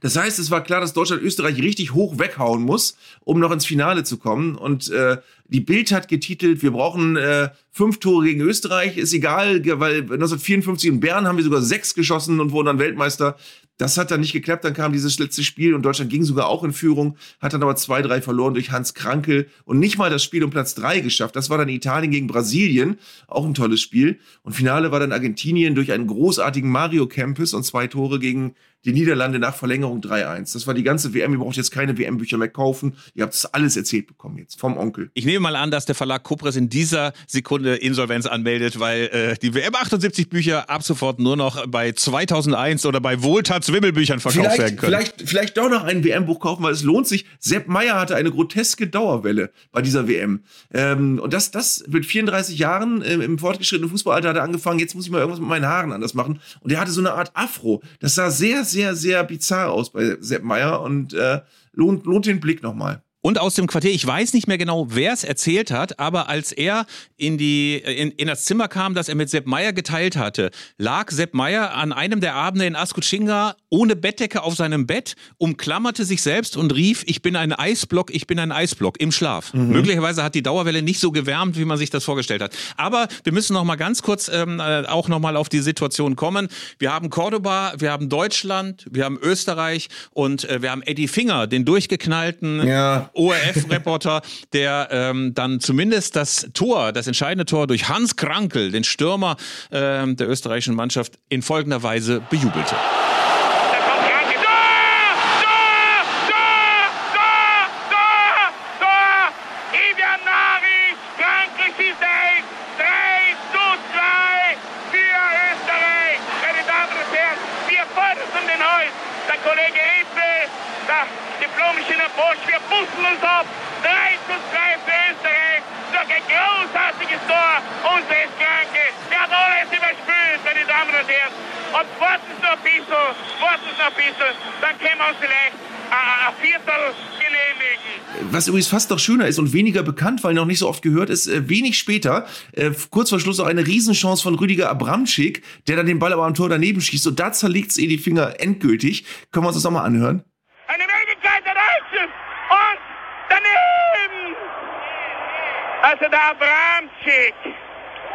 Das heißt, es war klar, dass Deutschland Österreich richtig hoch weghauen muss, um noch ins Finale zu kommen. Und äh, die Bild hat getitelt, wir brauchen äh, fünf Tore gegen Österreich, ist egal, weil 1954 in Bern haben wir sogar sechs geschossen und wurden dann Weltmeister. Das hat dann nicht geklappt, dann kam dieses letzte Spiel und Deutschland ging sogar auch in Führung, hat dann aber zwei, drei verloren durch Hans Krankel und nicht mal das Spiel um Platz drei geschafft. Das war dann Italien gegen Brasilien, auch ein tolles Spiel. Und Finale war dann Argentinien durch einen großartigen Mario Campus und zwei Tore gegen die Niederlande nach Verlängerung 3-1. Das war die ganze WM. Ihr braucht jetzt keine WM-Bücher mehr kaufen. Ihr habt das alles erzählt bekommen jetzt vom Onkel. Ich nehme mal an, dass der Verlag Kupres in dieser Sekunde Insolvenz anmeldet, weil äh, die WM 78 Bücher ab sofort nur noch bei 2001 oder bei Wohltatswimmelbüchern verkauft vielleicht, werden können. Vielleicht, vielleicht doch noch ein WM-Buch kaufen, weil es lohnt sich. Sepp Meyer hatte eine groteske Dauerwelle bei dieser WM. Ähm, und das, das mit 34 Jahren äh, im fortgeschrittenen Fußballalter hat er angefangen, jetzt muss ich mal irgendwas mit meinen Haaren anders machen. Und er hatte so eine Art Afro. Das sah sehr, sehr sehr, bizarr aus bei Sepp Meyer und äh, lohnt, lohnt den Blick nochmal. Und aus dem Quartier, ich weiß nicht mehr genau, wer es erzählt hat, aber als er in, die, in, in das Zimmer kam, das er mit Sepp Meyer geteilt hatte, lag Sepp Meyer an einem der Abende in Askuchinga ohne Bettdecke auf seinem Bett, umklammerte sich selbst und rief, ich bin ein Eisblock, ich bin ein Eisblock im Schlaf. Mhm. Möglicherweise hat die Dauerwelle nicht so gewärmt, wie man sich das vorgestellt hat. Aber wir müssen noch mal ganz kurz ähm, äh, auch noch mal auf die Situation kommen. Wir haben Cordoba, wir haben Deutschland, wir haben Österreich und äh, wir haben Eddie Finger, den durchgeknallten ja ORF-Reporter, der ähm, dann zumindest das Tor, das entscheidende Tor durch Hans Krankel, den Stürmer ähm, der österreichischen Mannschaft, in folgender Weise bejubelte. pusten uns ab. 3 zu 2 für Österreich. Durch ein großartiges Tor unseres Kranke. Der hat alles überspült, meine Damen und Herren. Und warten Sie noch ein bisschen, warten Sie noch ein bisschen, dann können wir uns vielleicht ein Viertel genehmigen. Was übrigens fast noch schöner ist und weniger bekannt, weil noch nicht so oft gehört ist, äh, wenig später, äh, kurz vor Schluss noch eine Riesenchance von Rüdiger Abramczyk, der dann den Ball aber am Tor daneben schießt und da zerlegt es eh die Finger endgültig. Können wir uns das nochmal anhören? Eine Möglichkeit erreichen! Und daneben! Also der Abramczyk.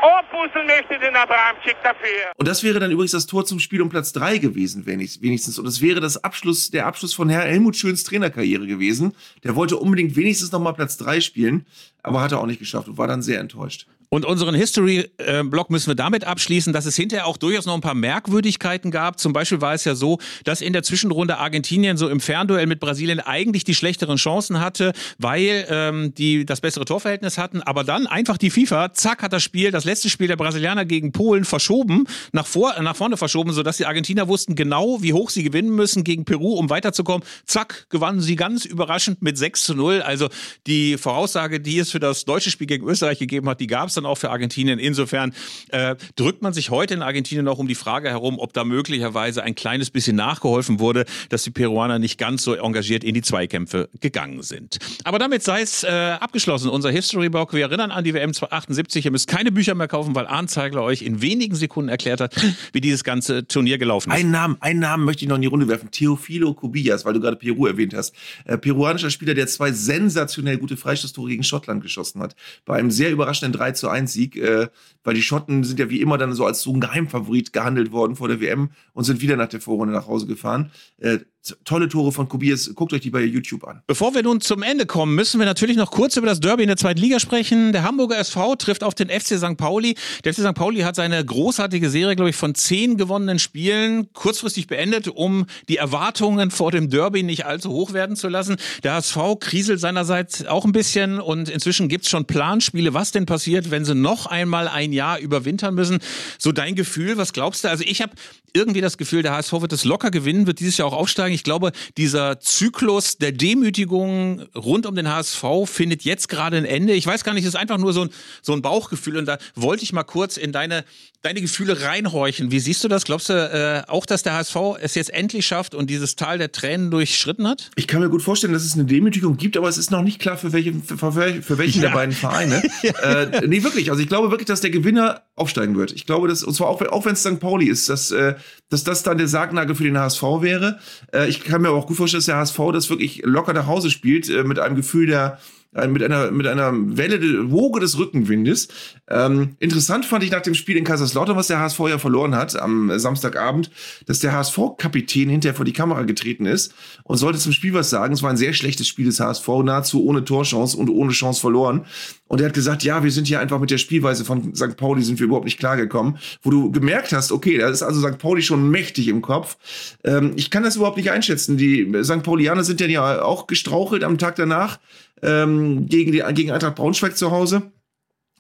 Opusseln möchte den Abramczyk dafür. Und das wäre dann übrigens das Tor zum Spiel um Platz 3 gewesen, wenigstens. Und es wäre das Abschluss, der Abschluss von Herr Helmut Schöns Trainerkarriere gewesen. Der wollte unbedingt wenigstens nochmal Platz 3 spielen, aber hat er auch nicht geschafft und war dann sehr enttäuscht. Und unseren History-Blog müssen wir damit abschließen, dass es hinterher auch durchaus noch ein paar Merkwürdigkeiten gab. Zum Beispiel war es ja so, dass in der Zwischenrunde Argentinien so im Fernduell mit Brasilien eigentlich die schlechteren Chancen hatte, weil ähm, die das bessere Torverhältnis hatten. Aber dann einfach die FIFA, zack, hat das Spiel, das letzte Spiel der Brasilianer gegen Polen verschoben, nach, vor, nach vorne verschoben, sodass die Argentinier wussten genau, wie hoch sie gewinnen müssen gegen Peru, um weiterzukommen. Zack, gewannen sie ganz überraschend mit 6 zu 0. Also die Voraussage, die es für das deutsche Spiel gegen Österreich gegeben hat, die gab es dann auch für Argentinien. Insofern äh, drückt man sich heute in Argentinien noch um die Frage herum, ob da möglicherweise ein kleines bisschen nachgeholfen wurde, dass die Peruaner nicht ganz so engagiert in die Zweikämpfe gegangen sind. Aber damit sei es äh, abgeschlossen, unser History-Blog. Wir erinnern an die WM 78. Ihr müsst keine Bücher mehr kaufen, weil Arndt Zeigler euch in wenigen Sekunden erklärt hat, wie dieses ganze Turnier gelaufen ist. Einen Namen, einen Namen möchte ich noch in die Runde werfen. Teofilo Cubillas, weil du gerade Peru erwähnt hast. Äh, peruanischer Spieler, der zwei sensationell gute Freistoßtore gegen Schottland geschossen hat. Bei einem sehr überraschenden 3 zu 1 Sieg, äh, weil die Schotten sind ja wie immer dann so als so ein Geheimfavorit gehandelt worden vor der WM und sind wieder nach der Vorrunde nach Hause gefahren. Äh, tolle Tore von Kubias. Guckt euch die bei YouTube an. Bevor wir nun zum Ende kommen, müssen wir natürlich noch kurz über das Derby in der zweiten Liga sprechen. Der Hamburger SV trifft auf den FC St. Pauli. Der FC St. Pauli hat seine großartige Serie, glaube ich, von zehn gewonnenen Spielen kurzfristig beendet, um die Erwartungen vor dem Derby nicht allzu hoch werden zu lassen. Der HSV kriselt seinerseits auch ein bisschen und inzwischen gibt es schon Planspiele, was denn passiert, wenn sie noch einmal ein Jahr überwintern müssen. So dein Gefühl, was glaubst du? Also ich habe irgendwie das Gefühl, der HSV wird es locker gewinnen, wird dieses Jahr auch aufsteigen ich glaube, dieser Zyklus der Demütigung rund um den HSV findet jetzt gerade ein Ende. Ich weiß gar nicht, es ist einfach nur so ein, so ein Bauchgefühl und da wollte ich mal kurz in deine, deine Gefühle reinhorchen. Wie siehst du das? Glaubst du äh, auch, dass der HSV es jetzt endlich schafft und dieses Tal der Tränen durchschritten hat? Ich kann mir gut vorstellen, dass es eine Demütigung gibt, aber es ist noch nicht klar, für, welche, für, für welchen ja. der beiden Vereine. äh, nee, wirklich. Also ich glaube wirklich, dass der Gewinner aufsteigen wird. Ich glaube, dass, und zwar auch, auch wenn es St. Pauli ist, dass, äh, dass das dann der Sargnagel für den HSV wäre. Äh, ich kann mir aber auch gut vorstellen, dass der HSV das wirklich locker nach Hause spielt, äh, mit einem Gefühl der, mit einer, mit einer Welle, Woge des Rückenwindes. Ähm, interessant fand ich nach dem Spiel in Kaiserslautern, was der HSV ja verloren hat am Samstagabend, dass der HSV-Kapitän hinterher vor die Kamera getreten ist und sollte zum Spiel was sagen. Es war ein sehr schlechtes Spiel des HSV, nahezu ohne Torchance und ohne Chance verloren. Und er hat gesagt, ja, wir sind hier einfach mit der Spielweise von St. Pauli sind wir überhaupt nicht klargekommen. Wo du gemerkt hast, okay, da ist also St. Pauli schon mächtig im Kopf. Ähm, ich kann das überhaupt nicht einschätzen. Die St. Paulianer sind ja auch gestrauchelt am Tag danach ähm, gegen, die, gegen Eintracht Braunschweig zu Hause.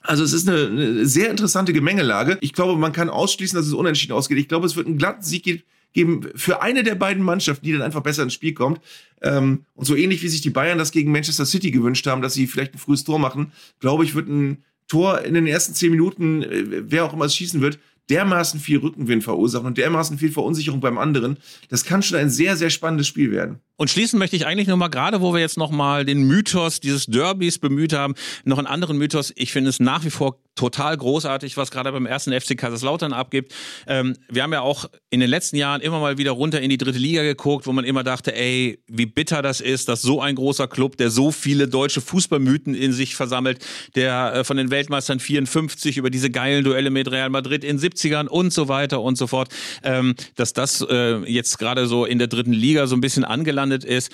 Also es ist eine, eine, sehr interessante Gemengelage. Ich glaube, man kann ausschließen, dass es unentschieden ausgeht. Ich glaube, es wird einen glatten Sieg geben für eine der beiden Mannschaften, die dann einfach besser ins Spiel kommt. Ähm, und so ähnlich wie sich die Bayern das gegen Manchester City gewünscht haben, dass sie vielleicht ein frühes Tor machen, glaube ich, wird ein Tor in den ersten zehn Minuten, äh, wer auch immer es schießen wird, dermaßen viel Rückenwind verursachen und dermaßen viel Verunsicherung beim anderen. Das kann schon ein sehr, sehr spannendes Spiel werden. Und schließen möchte ich eigentlich nur mal, gerade wo wir jetzt noch mal den Mythos dieses Derbys bemüht haben, noch einen anderen Mythos. Ich finde es nach wie vor total großartig, was gerade beim ersten FC Kaiserslautern abgibt. Ähm, wir haben ja auch in den letzten Jahren immer mal wieder runter in die dritte Liga geguckt, wo man immer dachte, ey, wie bitter das ist, dass so ein großer Club, der so viele deutsche Fußballmythen in sich versammelt, der äh, von den Weltmeistern 54 über diese geilen Duelle mit Real Madrid in 70ern und so weiter und so fort, ähm, dass das äh, jetzt gerade so in der dritten Liga so ein bisschen angelandet gelandet ist,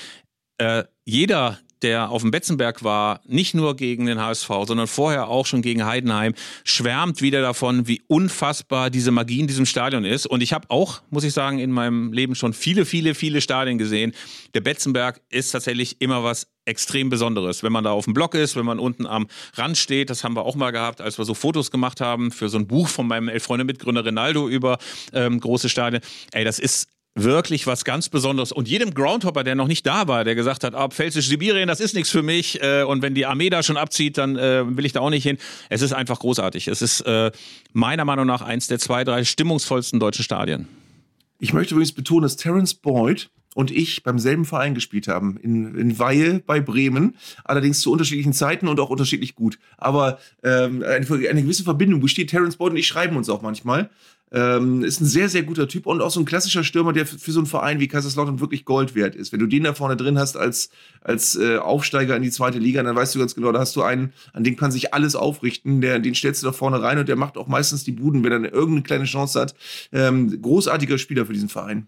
äh, jeder, der auf dem Betzenberg war, nicht nur gegen den HSV, sondern vorher auch schon gegen Heidenheim, schwärmt wieder davon, wie unfassbar diese Magie in diesem Stadion ist. Und ich habe auch, muss ich sagen, in meinem Leben schon viele, viele, viele Stadien gesehen. Der Betzenberg ist tatsächlich immer was extrem Besonderes. Wenn man da auf dem Block ist, wenn man unten am Rand steht, das haben wir auch mal gehabt, als wir so Fotos gemacht haben für so ein Buch von meinem Elf-Freunde-Mitgründer Rinaldo über ähm, große Stadien. Ey, das ist wirklich was ganz Besonderes. Und jedem Groundhopper, der noch nicht da war, der gesagt hat, ah, Pfälzisch-Sibirien, das ist nichts für mich. Äh, und wenn die Armee da schon abzieht, dann äh, will ich da auch nicht hin. Es ist einfach großartig. Es ist äh, meiner Meinung nach eins der zwei, drei stimmungsvollsten deutschen Stadien. Ich möchte übrigens betonen, dass Terence Boyd und ich beim selben Verein gespielt haben, in, in Weihe bei Bremen, allerdings zu unterschiedlichen Zeiten und auch unterschiedlich gut. Aber ähm, eine, eine gewisse Verbindung besteht. Terence Boyd und ich schreiben uns auch manchmal. Ähm, ist ein sehr, sehr guter Typ und auch so ein klassischer Stürmer, der für, so einen Verein wie Kaiserslautern wirklich Gold wert ist. Wenn du den da vorne drin hast als, als äh, Aufsteiger in die zweite Liga, dann weißt du ganz genau, da hast du einen, an dem kann sich alles aufrichten, der, den stellst du da vorne rein und der macht auch meistens die Buden, wenn er irgendeine kleine Chance hat. Ähm, großartiger Spieler für diesen Verein.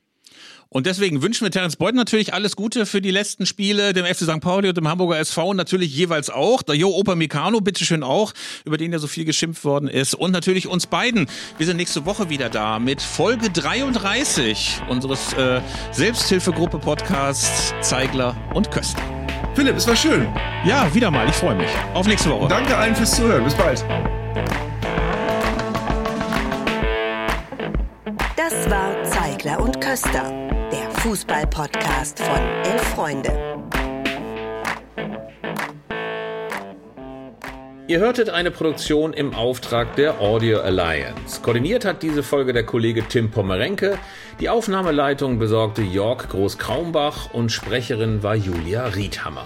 Und deswegen wünschen wir Terence Boyd natürlich alles Gute für die letzten Spiele, dem FC St. Pauli und dem Hamburger SV natürlich jeweils auch. Der Jo Opa Mikano, bitteschön auch, über den ja so viel geschimpft worden ist. Und natürlich uns beiden. Wir sind nächste Woche wieder da mit Folge 33 unseres äh, Selbsthilfegruppe-Podcasts Zeigler und Köster. Philipp, es war schön. Ja, wieder mal. Ich freue mich. Auf nächste Woche. Danke allen fürs Zuhören. Bis bald. Das war Zeigler und Köster Fußball-Podcast von Elf Freunde. Ihr hörtet eine Produktion im Auftrag der Audio Alliance. Koordiniert hat diese Folge der Kollege Tim Pommerenke. Die Aufnahmeleitung besorgte Jörg Groß-Kraumbach und Sprecherin war Julia Riedhammer.